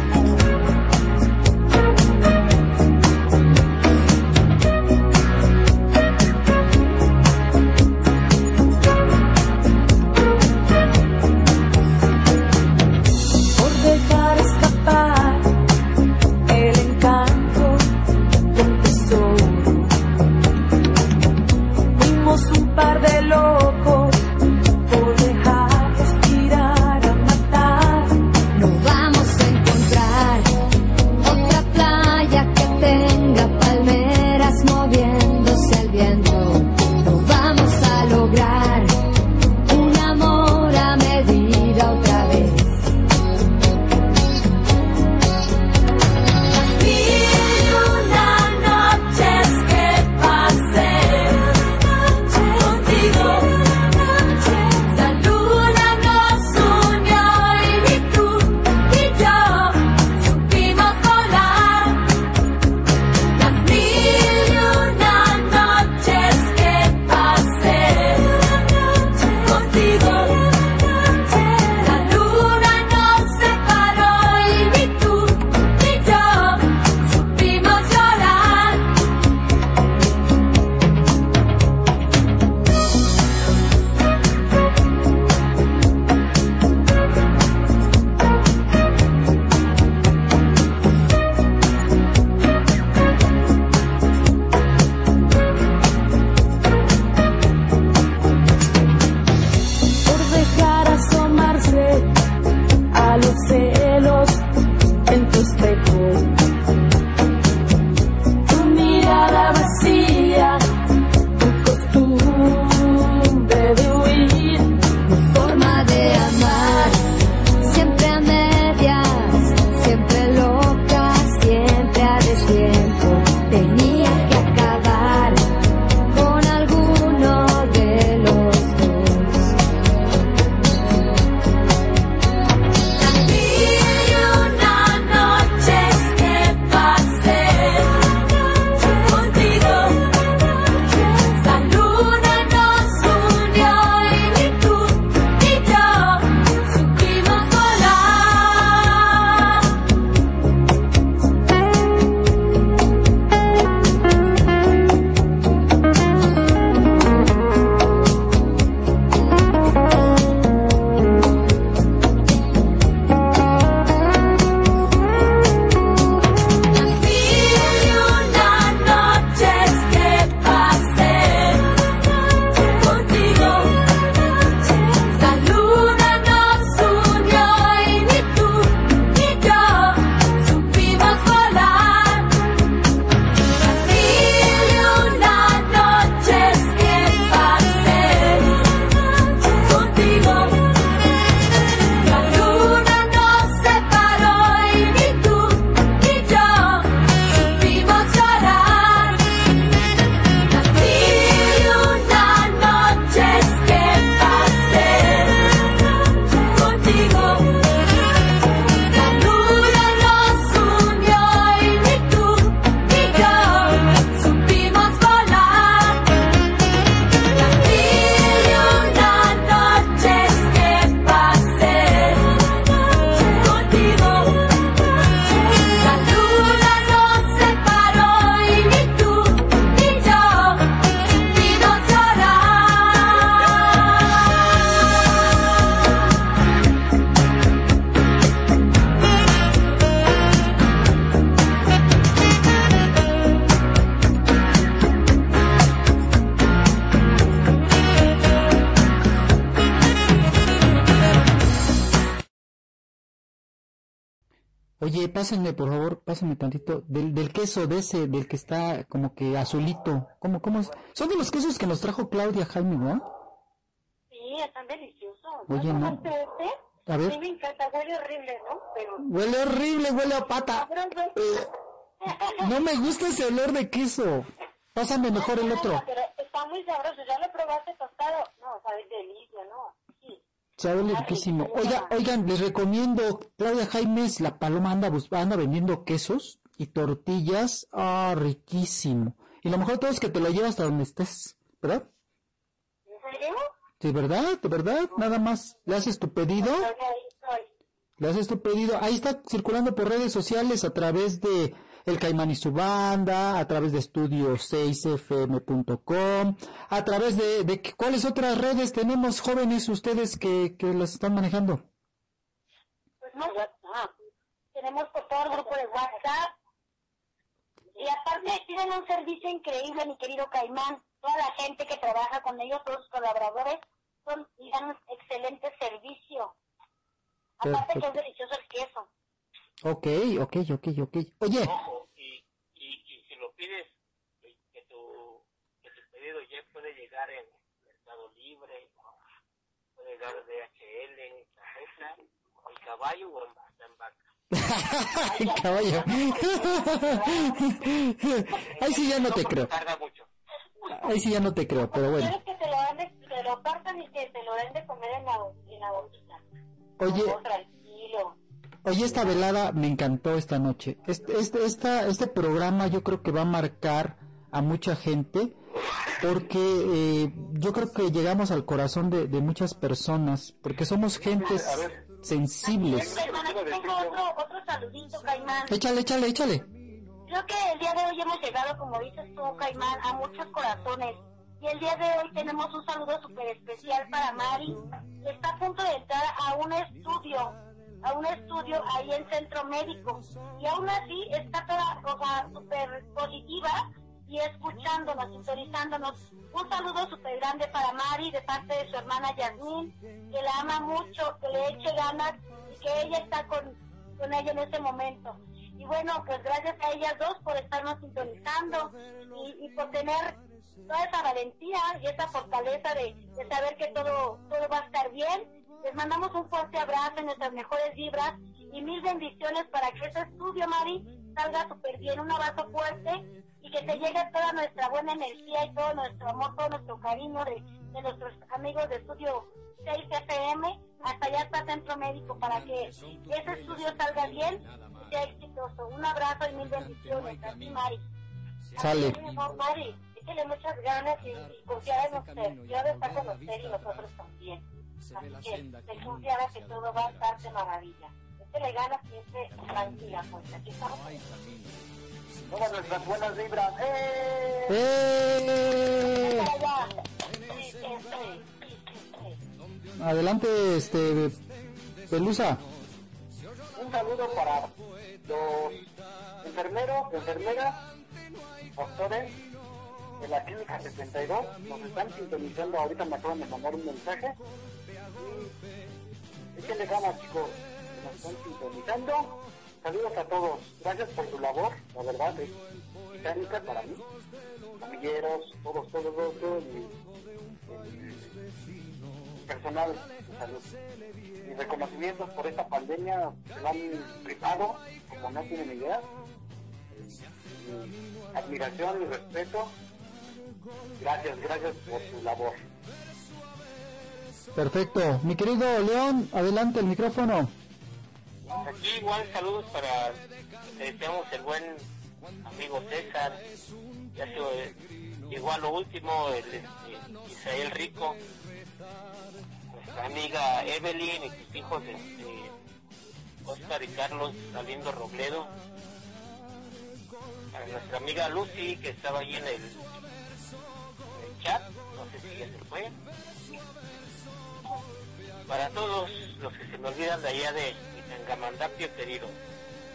Oye, pásenme, por favor, pásenme tantito del, del queso de ese, del que está como que azulito. ¿Cómo, cómo es? Son de los quesos que nos trajo Claudia Jaime, ¿no? Sí, están deliciosos. Oye, no. ¿Probaste este? A ver. Sí, me encanta, huele horrible, ¿no? Pero... Huele horrible, huele a pata. Eh, no me gusta ese olor de queso. Pásame mejor el otro. Pero está muy sabroso, ya lo probaste tostado. No, sabe delicia, ¿no? Sí. Sabe riquísimo. Oiga, oigan, les recomiendo, Claudia Jaimes, la paloma anda, anda vendiendo quesos y tortillas. Ah, riquísimo. Y lo mejor de todo es que te lo llevas hasta donde estés, ¿verdad? ¿En serio? ¿De verdad? ¿De verdad? Nada más. Le haces tu pedido. Le haces tu pedido. Ahí está circulando por redes sociales a través de El Caimán y su banda, a través de estudio6fm.com, a través de, de cuáles otras redes tenemos jóvenes ustedes que, que las están manejando. Pues no, ah, tenemos por todo el grupo de WhatsApp. Y aparte tienen un servicio increíble, mi querido Caimán. Toda la gente que trabaja con ellos, todos sus colaboradores, son, y dan un excelente servicio. Aparte que es delicioso el queso. Ok, ok, ok, ok. Oye, Ojo, y, y, y si lo pides, que que tu, que tu pedido ya puede llegar en Mercado Libre, puede llegar de DHL, en Cajeta, en caballo o en, hasta en vaca. <laughs> caballo. Ahí sí ya no te creo. Ahí sí ya no te creo, pero bueno. ¿Quieres que te lo, de, te lo partan y que te lo den de comer en la, en la boquita? Oye, No, tranquilo. Oye, esta velada me encantó esta noche. Este, este, esta, este programa yo creo que va a marcar a mucha gente porque eh, yo creo que llegamos al corazón de, de muchas personas porque somos gentes sensibles. Tengo otro, otro saludito, Caimán. Échale, échale, échale. Creo que el día de hoy hemos llegado, como dices tú, Caimán, a muchos corazones. Y el día de hoy tenemos un saludo súper especial para Mari, que está a punto de entrar a un estudio, a un estudio ahí en Centro Médico. Y aún así está toda, o sea, súper positiva y escuchándonos, sintonizándonos. Un saludo súper grande para Mari de parte de su hermana Yasmín, que la ama mucho, que le eche ganas y que ella está con, con ella en ese momento. Y bueno, pues gracias a ellas dos por estarnos sintonizando y, y por tener toda esa valentía y esa fortaleza de, de saber que todo, todo va a estar bien. Les mandamos un fuerte abrazo en nuestras mejores vibras y mil bendiciones para que ese estudio, Mari, salga súper bien. Un abrazo fuerte y que te llegue toda nuestra buena energía y todo nuestro amor, todo nuestro cariño de, de nuestros amigos de estudio 6 FM hasta allá hasta Centro Médico para que ese estudio salga bien y sea exitoso. Un abrazo y mil bendiciones. A ti, Mari. Sale. Mari, échale muchas ganas y, y confiar en usted. Yo de estar con usted y nosotros también. Así que de confiar en que todo va a estar de maravilla. Échale ganas y esté tranquila, pues aquí estamos. Todas nuestras buenas vibras. ¡Eh! ¡Eh! Sí, sí, sí. Adelante, este Pelusa. Un saludo para los enfermeros, enfermeras, doctores de la Clínica 72. Nos están sintonizando. Ahorita me acaban de mandar un mensaje. Y échenle ganas, chicos. Nos están sintonizando. Saludos a todos. Gracias por su labor. La verdad es titánica para mí. Amigueros, todos, todos, todos, todos. mi personal de salud mis reconocimientos por esta pandemia se lo han rifado, como no tienen idea. Mi admiración y respeto. Gracias, gracias por su labor. Perfecto. Mi querido León, adelante el micrófono. Aquí igual saludos para, le deseamos el buen amigo César, ya llegó a lo último el, este, Israel Rico, nuestra amiga Evelyn y sus hijos este, Oscar y Carlos Saliendo Robledo, para nuestra amiga Lucy que estaba ahí en el, en el chat, no sé si ya se fue, para todos los que se me olvidan de allá de Tangamandapio querido.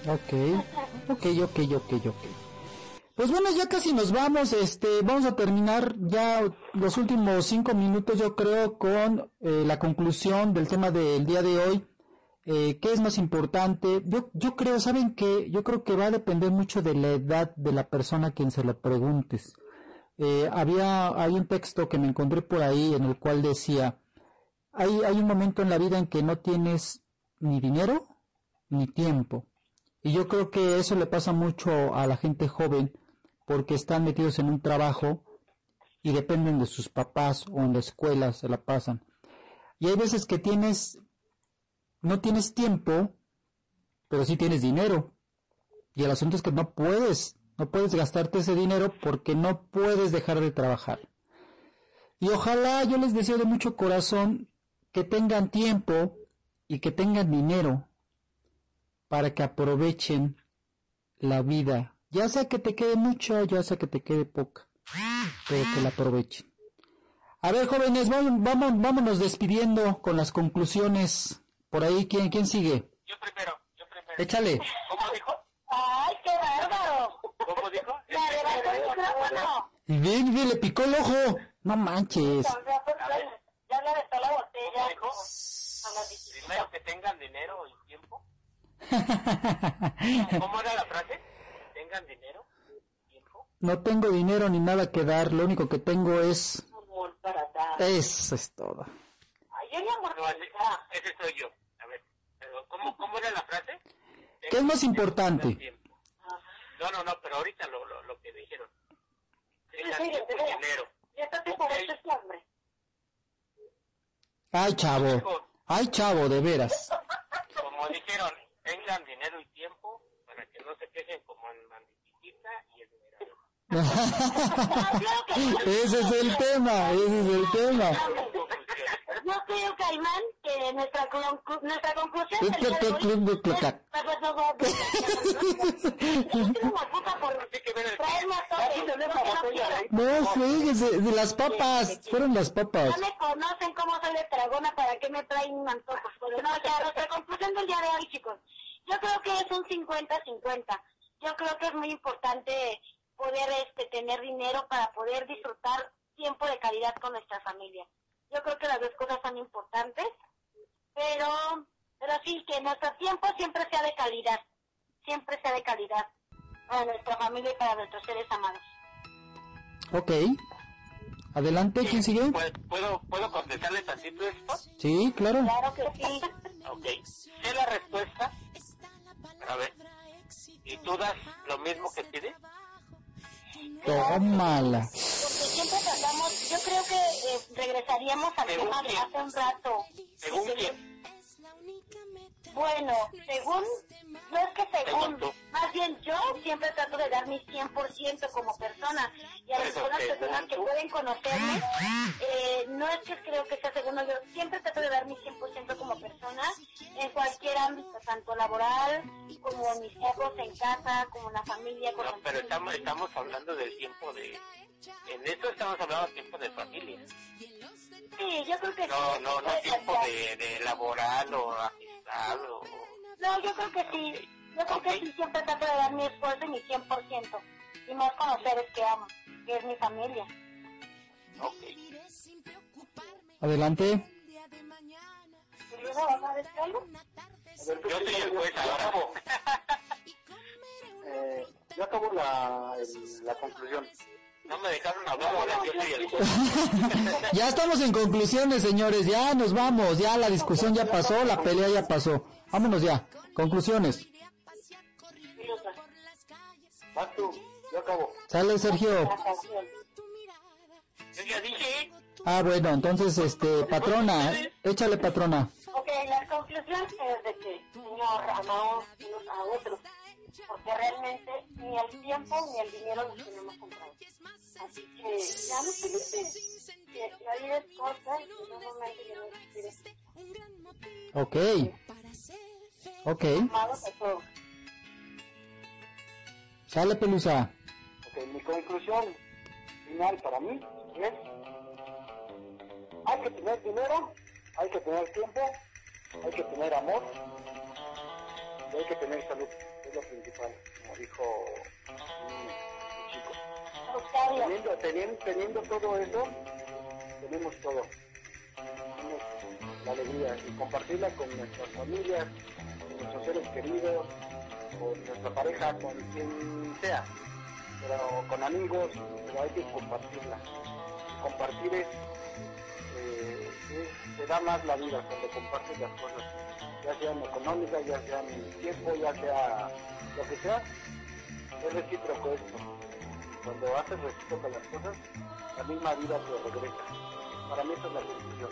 Ok, ok, ok, ok, ok. Pues bueno, ya casi nos vamos, este, vamos a terminar ya los últimos cinco minutos, yo creo, con eh, la conclusión del tema del día de hoy. Eh, ¿Qué es más importante? Yo, yo creo, ¿saben qué? Yo creo que va a depender mucho de la edad de la persona a quien se lo preguntes. Eh, había, hay un texto que me encontré por ahí en el cual decía, hay, hay un momento en la vida en que no tienes ni dinero ni tiempo. Y yo creo que eso le pasa mucho a la gente joven porque están metidos en un trabajo y dependen de sus papás o en la escuela se la pasan. Y hay veces que tienes, no tienes tiempo, pero sí tienes dinero. Y el asunto es que no puedes, no puedes gastarte ese dinero porque no puedes dejar de trabajar. Y ojalá yo les deseo de mucho corazón que tengan tiempo y que tengan dinero para que aprovechen la vida. Ya sea que te quede mucho, ya sea que te quede poca, pero que la aprovechen. A ver, jóvenes, vamos, vamos, vámonos despidiendo con las conclusiones. Por ahí, ¿quién, quién sigue? Yo primero, yo primero. Échale. ¿Cómo dijo? ¡Ay, qué bárbaro! ¿Cómo dijo? La levantó el micrófono. Y bien, bien, le picó el ojo. No manches. Sea, pues, ya- le aventó la botella. A. Primero que tengan dinero y tiempo. <laughs> ¿Cómo era la frase? Tengan dinero, tiempo. No tengo dinero ni nada que dar, lo único que tengo es... Amor para dar. Eso es todo. Ay, yo ni amor No, ese, ese soy yo. A ver, pero ¿cómo, cómo era la frase? ¿Qué es más importante? Tiempo. No, no, no, pero ahorita lo, lo, lo que dijeron. Tengan sí, tiempo de y dinero. Ya está tu Ok. pobreza este hombre. Ay, chavo. Ay, chavo, de veras. Como dijeron, tengan dinero y tiempo para que no se quejen como en Mandiquita y el Mirado. <laughs> ese es el tema, ese es el tema. Nuestra, conclu- nuestra conclusión. Pues, pues, no, no, no, no, no, no, Así que el traerme a todos. No, fíjese, de las papas, fueron las papas. Ya me conocen cómo soy de tragona, para qué me traen antojos. Pero no, ya, nuestra conclusión del día de hoy, chicos. Yo creo que es un 50-50. Yo creo que es muy importante poder este, tener dinero para poder disfrutar tiempo de calidad con nuestra familia. Yo creo que las dos cosas son importantes, pero, pero sí, que nuestro tiempo siempre sea de calidad. Siempre sea de calidad para nuestra familia y para nuestros seres amados. Ok. Adelante, ¿quién sigue? ¿Puedo, ¿puedo, ¿Puedo contestarle tantito esto? Sí, claro. Claro que sí. Ok. Sé la respuesta. A ver. ¿Y tú das lo mismo que pides? Tómala. Siempre tratamos, yo creo que eh, regresaríamos al ¿Según tema de hace un rato. ¿Según quién? Bueno, según, no es que según, más bien yo siempre trato de dar mi 100% como persona. Y a las personas personas que pueden conocerme, eh, no es que creo que sea según yo, siempre trato de dar mi 100% como persona en cualquier ámbito, tanto laboral como mis hijos en casa, como en la familia. Con No, pero estamos, estamos hablando del tiempo de... En esto estamos hablando del tiempo de familia. Sí, yo creo que sí. No, no, no Puede tiempo de, de laboral o amistad o... No, yo creo que sí. Yo creo que sí siempre trato de dar mi esfuerzo y mi 100%. Y más con los seres que amo, que es mi familia. Ok. Adelante. ¿Y luego vas a decir algo? Yo soy el juez ahora. <laughs> Eh, yo acabo la, el- la conclusión. No me dejaron hablar ahora, yo soy el juez. <laughs> Ya estamos en conclusiones, señores. Ya nos vamos. Ya la discusión ya pasó, la pelea ya pasó. Vámonos ya. Conclusiones. Vas tú, yo acabo. Sale Sergio. La canción. Yo ya dije, Ah, bueno, entonces, este, patrona, échale patrona. Ok, la conclusión es de que Señor amamos unos a otros. Porque realmente ni el tiempo ni el dinero los tenemos comprados. Así que seamos felices. Que la vida es corta y un momento ya no existiré. Ok. Ok. Amados a todos. Sale Pelusa. Ok, mi conclusión final para mí es hay que tener dinero, hay que tener tiempo, hay que tener amor y hay que tener salud, es lo principal, como dijo un chico. Teniendo, teniendo, teniendo todo eso, tenemos todo. Tenemos la alegría y compartirla con nuestras familias, con nuestros seres queridos, con nuestra pareja, con quien sea, pero con amigos, pero hay que compartirla. Compartir es, eh, es- te da más la vida cuando compartes las cosas, ya sean económicas, ya sean tiempo, ya sea lo que sea, es recíproco esto. Cuando haces recíproco las cosas, la misma vida te regresa. Para mí esa es la conclusión.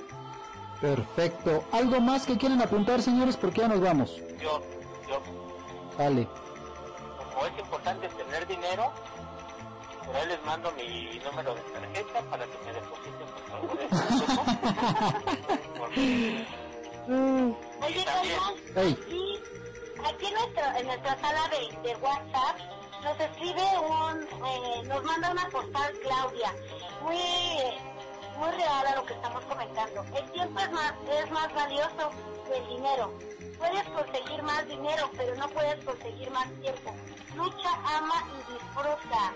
Perfecto. ¿Algo más que quieren apuntar, señores? Porque ya nos vamos. Yo, yo, Dale. como es importante tener dinero, por ahí les mando mi número de tarjeta para que me depositen, por favor. Porque- <laughs> Oye. Carlos, Ey. y aquí en, nuestro, en nuestra sala de, de WhatsApp nos escribe un, eh, nos manda una postal Claudia, muy, muy real a lo que estamos comentando. El tiempo es más, es más valioso que el dinero. Puedes conseguir más dinero, pero no puedes conseguir más tiempo. Lucha, ama y disfruta.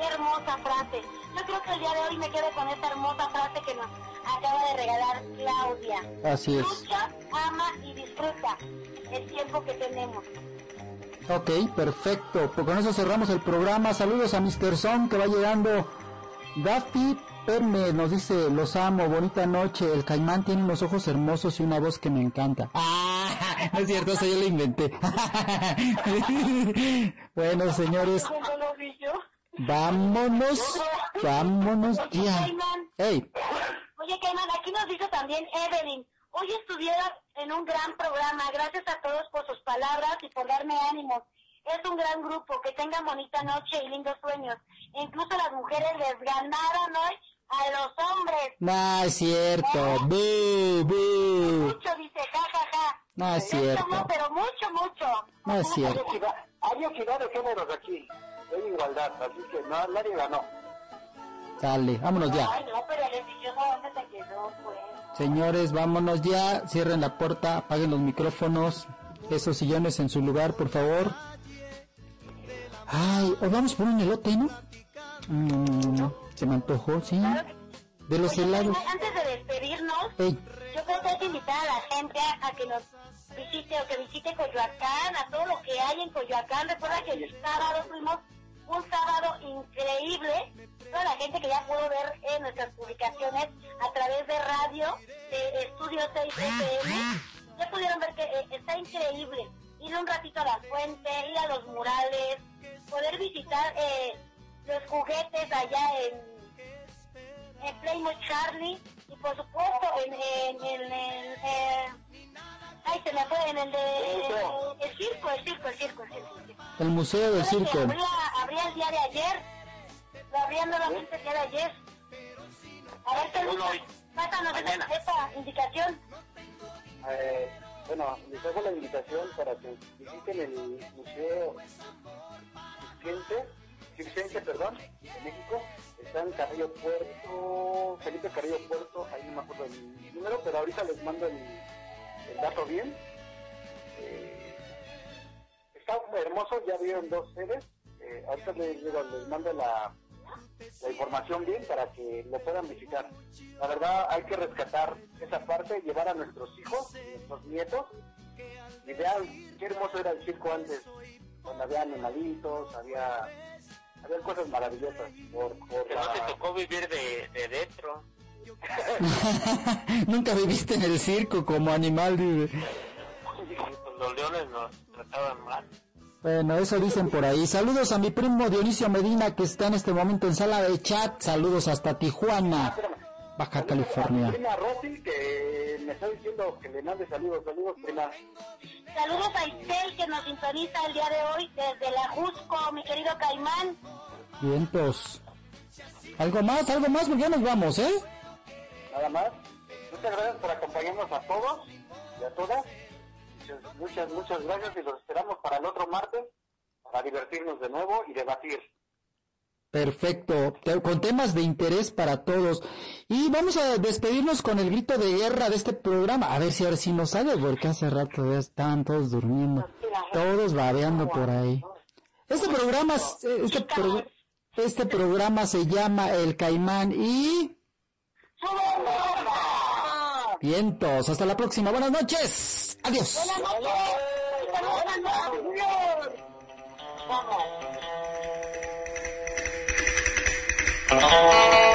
Qué hermosa frase. Yo creo que el día de hoy me quedo con esta hermosa frase que nos acaba de regalar Claudia. Así es. Lucha, ama y disfruta el tiempo que tenemos. Ok, perfecto. Pues con eso cerramos el programa. Saludos a Mr. Son que va llegando. Daffy Perme nos dice, los amo, bonita noche. El caimán tiene unos ojos hermosos y una voz que me encanta. Ah, <laughs> no es cierto, eso yo lo inventé. <laughs> bueno, señores, vámonos, vámonos ya. Hey, Oye, Caimán, aquí nos dice también Evelyn. Hoy estuvieron en un gran programa. Gracias a todos por sus palabras y por darme ánimos. Es un gran grupo. Que tengan bonita noche y lindos sueños. E incluso las mujeres les ganaron hoy a los hombres. no es cierto. Bu. Mucho, dice, ja, ja, ja. No es cierto. Pero mucho, mucho. No es cierto. hay equidad de géneros aquí, hay igualdad, así que no, nadie ganó. Sale, vámonos ya. Ay, no, pero el delicioso, ¿dónde se quedó, pues? Señores, vámonos ya. Cierren la puerta, apaguen los micrófonos. Esos sillones en su lugar, por favor. Ay, hoy vamos por un elote, ¿no? Mm, se me antojó, sí. De los Oye, helados. Antes de despedirnos, Ey, Yo creo que hay que invitar a la gente a, a que nos visite o que visite Coyoacán, a todo lo que hay en Coyoacán. Recuerda que el sábado fuimos un sábado increíble. Toda la gente que ya pudo ver en nuestras publicaciones a través de radio, de Estudio 6 FM, ya pudieron ver que eh, está increíble. Ir un ratito a la fuente, ir a los murales, poder visitar eh, los juguetes allá en en Playmo Charlie y por supuesto en, en, en ay se me fue en el de el circo el circo el circo el circo, el Museo del Circo. abría, abría el día de ayer lo abría nuevamente el día de ayer a ver qué hoy. pásanos Mañana. esa, esa indicación Eh, bueno, les hago la invitación para que visiten el Museo Circense, Circense, perdón, de México. Está en Carrillo Puerto, Felipe Carrillo Puerto, ahí no me acuerdo el número, pero ahorita les mando el, el dato bien. Eh, está hermoso, ya vieron dos sedes. Eh, ahorita les, digo, les mando la, la información bien para que lo puedan visitar. La verdad hay que rescatar esa parte, llevar a nuestros hijos, nuestros nietos, y vean qué hermoso era el circo antes, cuando había animalitos, había, había cosas maravillosas. Por, por Que no la- te tocó vivir de, de dentro. <laughs> Nunca viviste en el circo como animal, dice. Pues los leones nos trataban mal. Bueno, eso dicen por ahí. Saludos a mi primo Dionisio Medina que está en este momento en sala de chat. Saludos hasta Tijuana, Espérame. Baja A mi California. prima Rosy, que me está diciendo que le mande saludos, saludos, prima. saludos a Isel que nos sintoniza el día de hoy desde la Jusco mi querido Caimán Vientos. ¿Algo más? ¿Algo más? Porque ya nos vamos, ¿eh? Nada más. Muchas gracias por acompañarnos a todos y a todas. Muchas, muchas, muchas gracias y los esperamos para el otro martes para divertirnos de nuevo y debatir. Perfecto, con temas de interés para todos. Y vamos a despedirnos con el grito de guerra de este programa. A ver si ahora sí nos sale, porque hace rato ya estaban todos durmiendo. Todos babeando por ahí. Este programa, es- este, pro- este programa se llama El Caimán y... Vientos, hasta la próxima. Buenas noches. Adiós. Buenas noches. Buenas noches. Vamos.